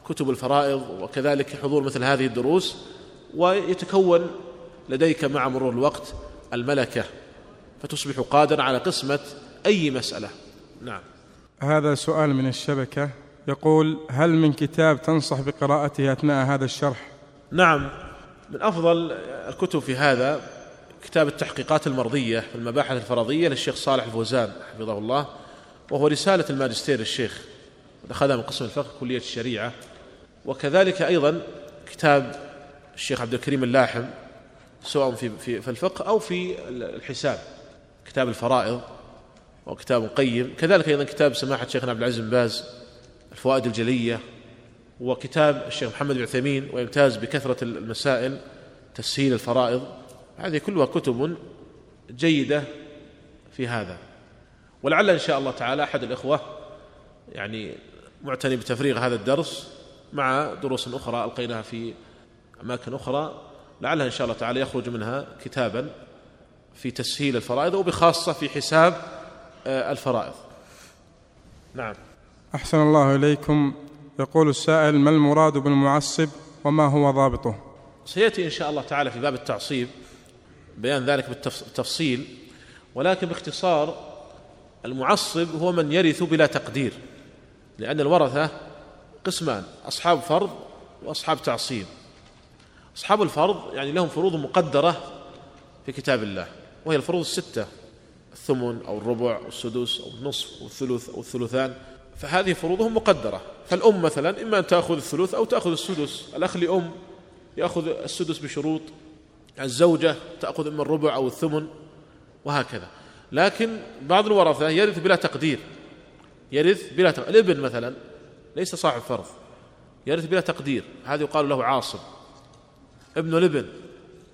كتب الفرائض وكذلك حضور مثل هذه الدروس ويتكون لديك مع مرور الوقت الملكة فتصبح قادرا على قسمة أي مسألة. نعم. هذا سؤال من الشبكة. يقول هل من كتاب تنصح بقراءته أثناء هذا الشرح؟ نعم. من أفضل الكتب في هذا كتاب التحقيقات المرضية في المباحث الفرضية للشيخ صالح الفوزان حفظه الله وهو رسالة الماجستير الشيخ أخذها من قسم الفقه كلية الشريعة. وكذلك أيضا كتاب الشيخ عبد الكريم اللاحم سواء في في, في الفقه أو في الحساب كتاب الفرائض وكتاب قيم. كذلك أيضا كتاب سماحة شيخنا عبد العزيز بن باز الفوائد الجلية وكتاب الشيخ محمد بن عثيمين ويمتاز بكثرة المسائل تسهيل الفرائض. هذه كلها كتب جيدة في هذا. ولعل إن شاء الله تعالى أحد الإخوة يعني معتني بتفريغ هذا الدرس مع دروس أخرى ألقيناها في أماكن أخرى. لعلها إن شاء الله تعالى يخرج منها كتابا في تسهيل الفرائض وبخاصة في حساب آه، الفرائض. نعم. أحسن الله إليكم. يقول السائل ما المراد بالمعصب وما هو ضابطه؟ سيأتي إن شاء الله تعالى في باب التعصيب بيان ذلك بالتفصيل. ولكن باختصار المعصب هو من يرث بلا تقدير لأن الورثة قسمان أصحاب فرض وأصحاب تعصيب. أصحاب الفرض يعني لهم فروض مقدرة في كتاب الله وهي الفروض الستة الثمن أو الربع أو السدس أو النصف أو الثلث أو الثلثان فهذه فروضهم مقدرة. فالأم مثلا إما أن تأخذ الثلث أو تأخذ السدس الأخ لأم يأخذ السدس بشروط الزوجة تأخذ إما الربع أو الثمن وهكذا. لكن بعض الورثة يرث بلا تقدير يرث بلا تقدير الابن مثلا ليس صاحب فرض يرث بلا تقدير هذا يقال له عاصب. ابن الابن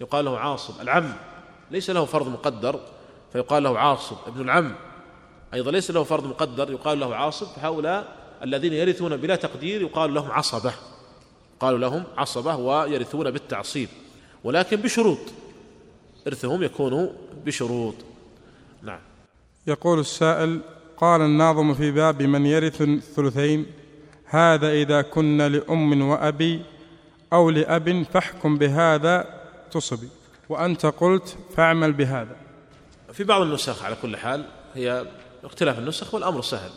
يقال له عاصب العم ليس له فرض مقدر فيقال له عاصب ابن العم. أيضا ليس له فرض مقدر يقال له عاصب فهؤلاء الذين يرثون بلا تقدير يقال لهم عصبة. قالوا لهم عصبة ويرثون بالتعصيب ولكن بشروط. إرثهم يكون بشروط. نعم. يقول السائل قال الناظم في باب من يرث الثلثين هذا إذا كن لأم وأبي أو لأب فاحكم بهذا تصبي وأنت قلت فاعمل بهذا. في بعض النسخ على كل حال هي اختلاف النسخ والأمر سهل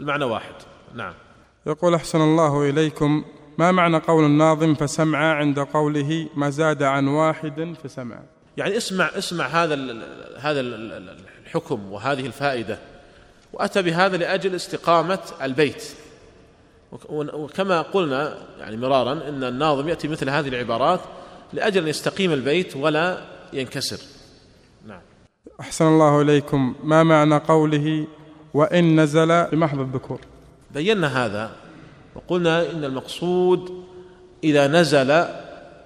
المعنى واحد. نعم. يقول أحسن الله إليكم ما معنى قول الناظم فسمع عند قوله ما زاد عن واحد فسمع؟ يعني اسمع اسمع هذا هذا الحكم وهذه الفائدة وأتى بهذا لأجل استقامة البيت. وكما قلنا يعني مرارا إن الناظم يأتي مثل هذه العبارات لأجل أن يستقيم البيت ولا ينكسر. نعم. أحسن الله إليكم. ما معنى قوله وإن نزل بمحض الذكور؟ بينا هذا وقلنا إن المقصود إذا نزل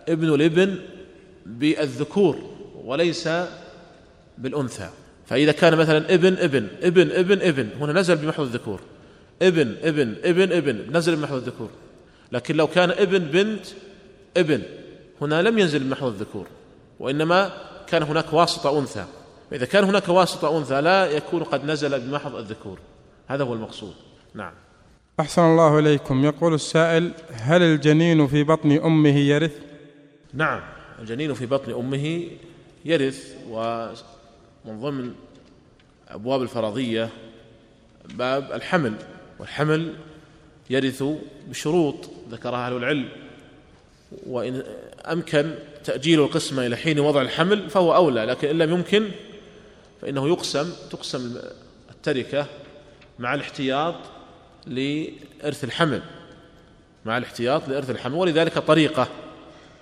ابن الابن بالذكور وليس بالأنثى. فإذا كان مثلا ابن ابن ابن ابن ابن هنا نزل بمحض الذكور. ابن ابن ابن ابن نزل بمحض الذكور. لكن لو كان ابن بنت ابن هنا لم ينزل بمحض الذكور وإنما كان هناك واسطة أنثى. فاذا كان هناك واسطة أنثى لا يكون قد نزل بمحض الذكور. هذا هو المقصود. نعم. أحسن الله إليكم. يقول السائل هل الجنين في بطن أمه يرث؟ نعم. الجنين في بطن أمه يرث ومن ضمن أبواب الفرضية باب الحمل. والحمل يرث بشروط ذكرها أهل العلم وإن أمكن تأجيل القسمة إلى حين وضع الحمل فهو أولى لكن إن لم يمكن فإنه يقسم تقسم التركة مع الاحتياط لإرث الحمل مع الاحتياط لإرث الحمل ولذلك طريقة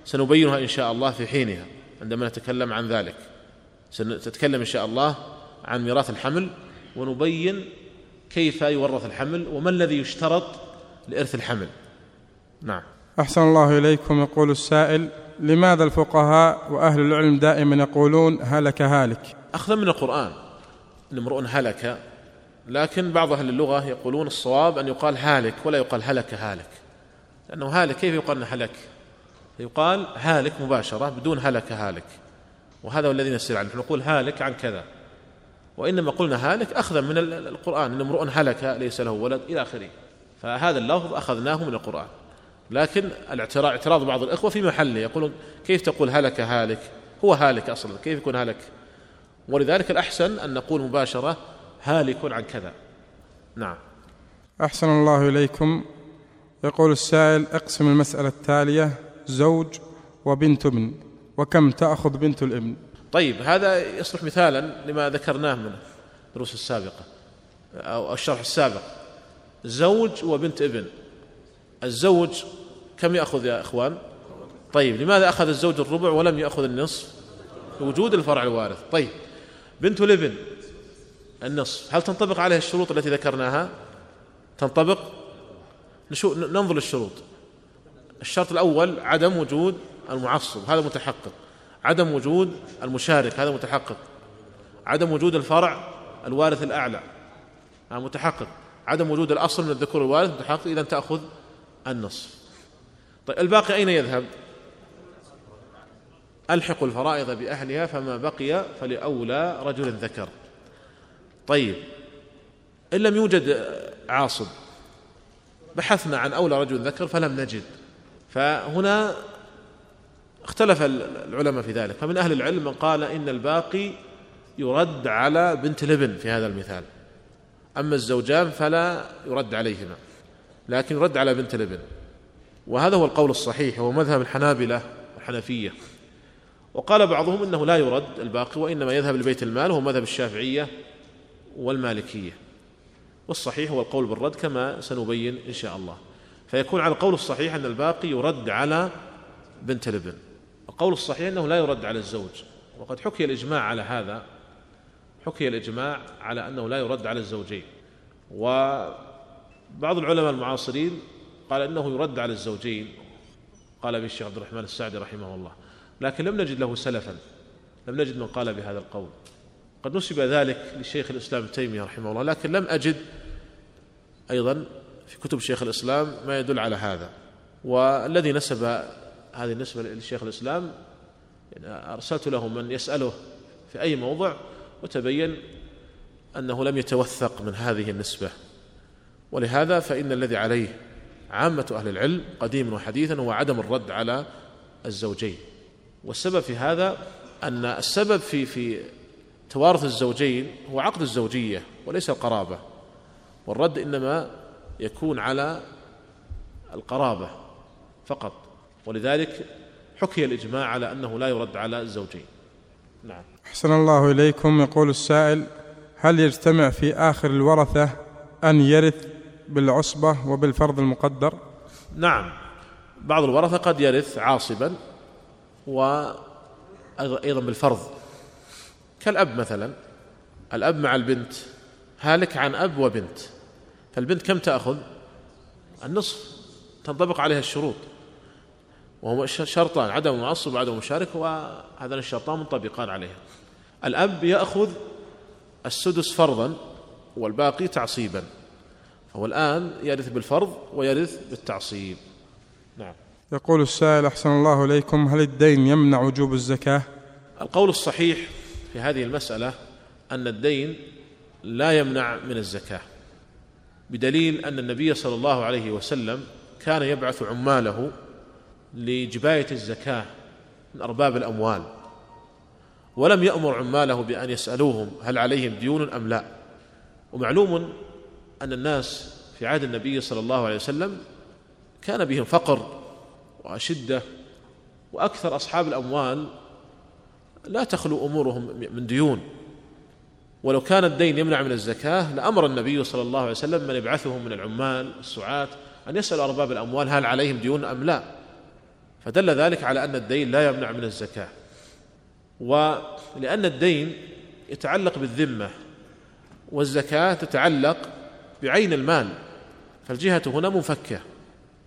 سنبينها إن شاء الله في حينها عندما نتكلم عن ذلك. سنتكلم إن شاء الله عن ميراث الحمل ونبين كيف يورث الحمل وما الذي يشترط لإرث الحمل. نعم. أحسن الله إليكم يقول السائل لماذا الفقهاء وأهل العلم دائما يقولون هلك هالك؟ أخذا من القرآن. ان امرؤ هلك لكن بعض أهل اللغة يقولون الصواب أن يقال هالك ولا يقال هلك هالك. لأنه هالك كيف يقال هلك؟ يقال هالك مباشرة بدون هلك هالك. وهذا هو الذي نسير عنه. نقول هالك عن كذا. وإنما قلنا هالك أخذا من القرآن إن امرؤ هلك ليس له ولد إلى آخره. فهذا اللفظ أخذناه من القرآن. لكن الاعتراض اعتراض بعض الإخوة في محله يقولون كيف تقول هلك هالك؟ هو هالك أصلا كيف يكون هلك؟ ولذلك الأحسن أن نقول مباشرة هالك عن كذا. نعم. أحسن الله إليكم. يقول السائل اقسم المسألة التالية زوج وبنت ابن وكم تأخذ بنت الابن؟ طيب هذا يصلح مثالا لما ذكرناه من الدروس السابقة أو الشرح السابق. زوج وبنت ابن. الزوج كم يأخذ يا إخوان؟ طيب لماذا أخذ الزوج الربع ولم يأخذ النصف؟ وجود الفرع الوارث. طيب بنت الابن النصف. هل تنطبق عليها الشروط التي ذكرناها؟ تنطبق؟ ننظر للشروط. الشرط الأول عدم وجود المعصب هذا متحقق. عدم وجود المشارك هذا متحقق. عدم وجود الفرع الوارث الأعلى هذا متحقق. عدم وجود الأصل من الذكور الوارث متحقق إذا تأخذ النصف. طيب الباقي أين يذهب؟ ألحق الفرائض بأهلها فما بقي فلأولى رجل ذكر. طيب إن لم يوجد عاصب بحثنا عن أولى رجل ذكر فلم نجد. فهنا اختلف العلماء في ذلك. فمن أهل العلم من قال إن الباقي يرد على بنت الابن في هذا المثال. أما الزوجان فلا يرد عليهما لكن يرد على بنت الابن وهذا هو القول الصحيح هو مذهب الحنابلة والحنفية. وقال بعضهم إنه لا يرد الباقي وإنما يذهب لبيت المال وهو مذهب الشافعية والمالكية. والصحيح هو القول بالرد كما سنبين إن شاء الله. فيكون على القول الصحيح أن الباقي يرد على بنت الابن القول الصحيح أنه لا يرد على الزوج. وقد حكي الإجماع على هذا. حكي الإجماع على أنه لا يرد على الزوجين. وبعض العلماء المعاصرين قال إنه يرد على الزوجين. قال به الشيخ عبد الرحمن السعدي رحمه الله. لكن لم نجد له سلفا. لم نجد من قال بهذا القول. قد نسب ذلك للشيخ الإسلام ابن تيمية رحمه الله. لكن لم أجد أيضا في كتب شيخ الإسلام ما يدل على هذا. والذي نسب هذه النسبة لشيخ الإسلام يعني أرسلت له من يسأله في أي موضع وتبين أنه لم يتوثق من هذه النسبة. ولهذا فإن الذي عليه عامة أهل العلم قديما وحديثا هو عدم الرد على الزوجين. والسبب في هذا أن السبب في في توارث الزوجين هو عقد الزوجية وليس القرابة. والرد إنما يكون على القرابة فقط. ولذلك حكي الإجماع على أنه لا يرد على الزوجين. نعم. أحسن الله إليكم. يقول السائل هل يجتمع في آخر الورثة أن يرث بالعصبة وبالفرض المقدر؟ نعم. بعض الورثة قد يرث عاصبا وأيضا بالفرض. كالأب مثلا. الأب مع البنت هالك عن أب وبنت. فالبنت كم تأخذ؟ النصف. تنطبق عليها الشروط. وهما شرطان عدم المعصب وعدم المشارك وهذان الشرطان منطبقان عليها. الأب يأخذ السدس فرضا والباقي تعصيبا. فهو الآن يرث بالفرض ويرث بالتعصيب. نعم. يقول السائل أحسن الله إليكم هل الدين يمنع وجوب الزكاة؟ القول الصحيح في هذه المسألة أن الدين لا يمنع من الزكاة بدليل أن النبي صلى الله عليه وسلم كان يبعث عماله لجباية الزكاة من أرباب الأموال. ولم يأمر عماله بأن يسألوهم هل عليهم ديون أم لا. ومعلوم أن الناس في عهد النبي صلى الله عليه وسلم كان بهم فقر وأشدة وأكثر أصحاب الأموال لا تخلو أمورهم من ديون. ولو كان الدين يمنع من الزكاة لأمر النبي صلى الله عليه وسلم من يبعثهم من العمال السعاة أن يسألوا أرباب الأموال هل عليهم ديون أم لا. فدل ذلك على أن الدين لا يمنع من الزكاة. ولأن الدين يتعلق بالذمة والزكاة تتعلق بعين المال فالجهة هنا منفكة.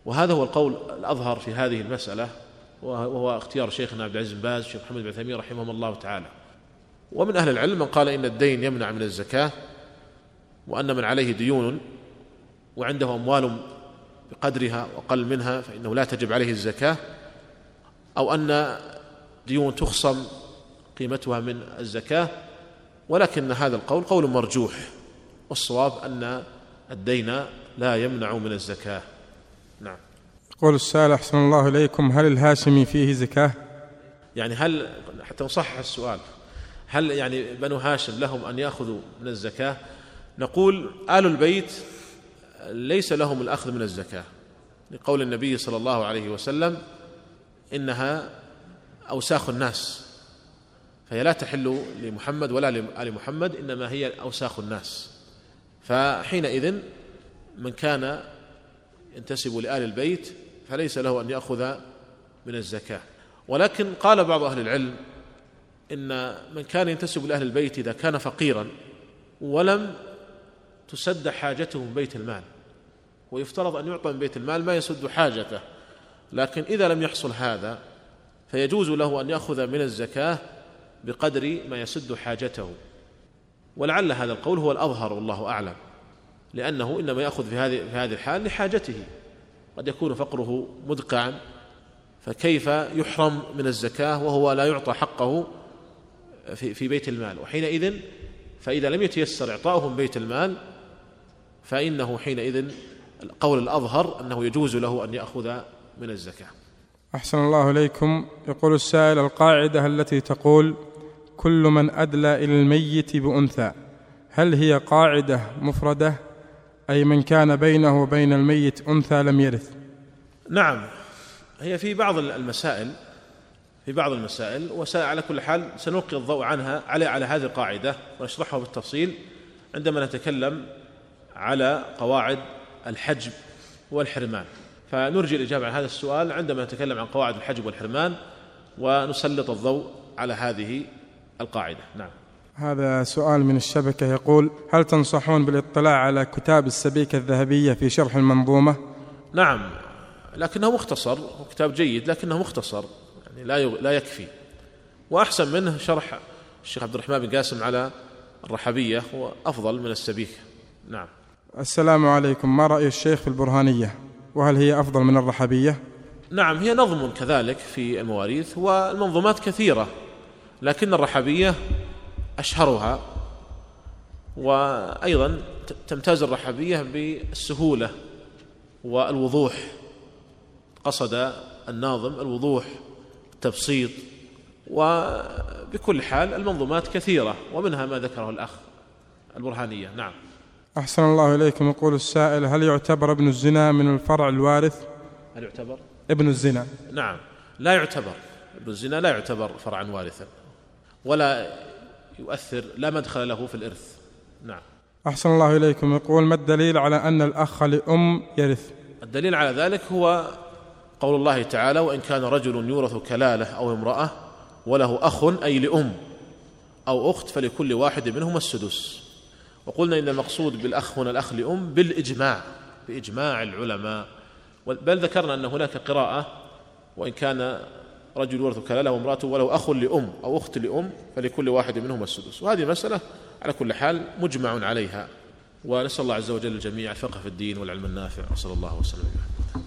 وهذا هو القول الأظهر في هذه المسألة وهو اختيار شيخنا عبد العزيز بن باز الشيخ محمد بن عثيمين رحمهم الله تعالى. ومن أهل العلم من قال إن الدين يمنع من الزكاة وأن من عليه ديون وعنده أموال بقدرها وقل منها فإنه لا تجب عليه الزكاة. أو أن ديون تخصم قيمتها من الزكاة ولكن هذا القول قول مرجوح والصواب أن الدين لا يمنع من الزكاة. نعم. يقول السائل أحسن الله إليكم هل الهاشمي فيه زكاة؟ يعني هل حتى نصحح السؤال هل يعني بنو هاشم لهم أن يأخذوا من الزكاة؟ نقول آل البيت ليس لهم الأخذ من الزكاة. لقول النبي صلى الله عليه وسلم إنها أوساخ الناس فهي لا تحل لمحمد ولا لآل محمد إنما هي أوساخ الناس. فحينئذ من كان ينتسب لآل البيت فليس له أن يأخذ من الزكاة. ولكن قال بعض أهل العلم إن من كان ينتسب لأهل البيت إذا كان فقيرا ولم تسد حاجته من بيت المال ويفترض أن يعطى من بيت المال ما يسد حاجته. لكن إذا لم يحصل هذا فيجوز له أن يأخذ من الزكاة بقدر ما يسد حاجته. ولعل هذا القول هو الأظهر والله أعلم. لأنه إنما يأخذ في هذه في هذه الحال لحاجته. قد يكون فقره مدقعا فكيف يحرم من الزكاة وهو لا يعطى حقه في في بيت المال؟ وحينئذ فإذا لم يتيسر إعطاؤه من بيت المال فإنه حينئذ القول الأظهر أنه يجوز له أن يأخذ من الزكاة. أحسن الله إليكم. يقول السائل القاعدة التي تقول كل من أدلى إلى الميت بأنثى. هل هي قاعدة مفردة؟ أي من كان بينه وبين الميت أنثى لم يرث؟ نعم هي في بعض المسائل في بعض المسائل وعلى كل حال سنلقي الضوء عنها على على هذه القاعدة ونشرحها بالتفصيل عندما نتكلم على قواعد الحجب والحرمان. فنرجي الإجابة عن هذا السؤال عندما نتكلم عن قواعد الحجب والحرمان ونسلط الضوء على هذه القاعدة. نعم. هذا سؤال من الشبكة يقول هل تنصحون بالاطلاع على كتاب السبيكة الذهبية في شرح المنظومة؟ نعم. لكنه مختصر كتاب جيد لكنه مختصر. يعني لا لا يكفي. وأحسن منه شرح الشيخ عبد الرحمن بن قاسم على الرحبية هو أفضل من السبيكة. نعم. السلام عليكم. ما رأي الشيخ في البرهانية؟ وهل هي أفضل من الرحبية نعم هي نظم كذلك في المواريث والمنظومات كثيرة لكن الرحبية أشهرها وأيضا تمتاز الرحبية بالسهولة والوضوح قصد الناظم الوضوح التبسيط وبكل حال المنظومات كثيرة ومنها ما ذكره الأخ البرهانية. نعم. أحسن الله إليكم. يقول السائل هل يعتبر ابن الزنا من الفرع الوارث؟ هل يعتبر؟ ابن الزنا. نعم لا يعتبر. ابن الزنا لا يعتبر فرعا وارثا ولا يؤثر لا مدخل له في الإرث. نعم. أحسن الله إليكم. يقول ما الدليل على أن الأخ لأم يرث؟ الدليل على ذلك هو قول الله تعالى وإن كان رجل يورث كلالة أو امرأة وله أخ أي لأم أو أخت فلكل واحد منهما السدس. وقلنا إن المقصود بالأخ هنا الأخ لأم بالإجماع بإجماع العلماء. بل ذكرنا أن هناك قراءة وإن كان رجل يورث كلالة وامرأته وله أخ لأم أو أخت لأم فلكل واحد منهما السدس. وهذه مسألة على كل حال مجمع عليها. ونسأل الله عز وجل الجميع الفقه في الدين والعلم النافع. وصلى الله وسلم.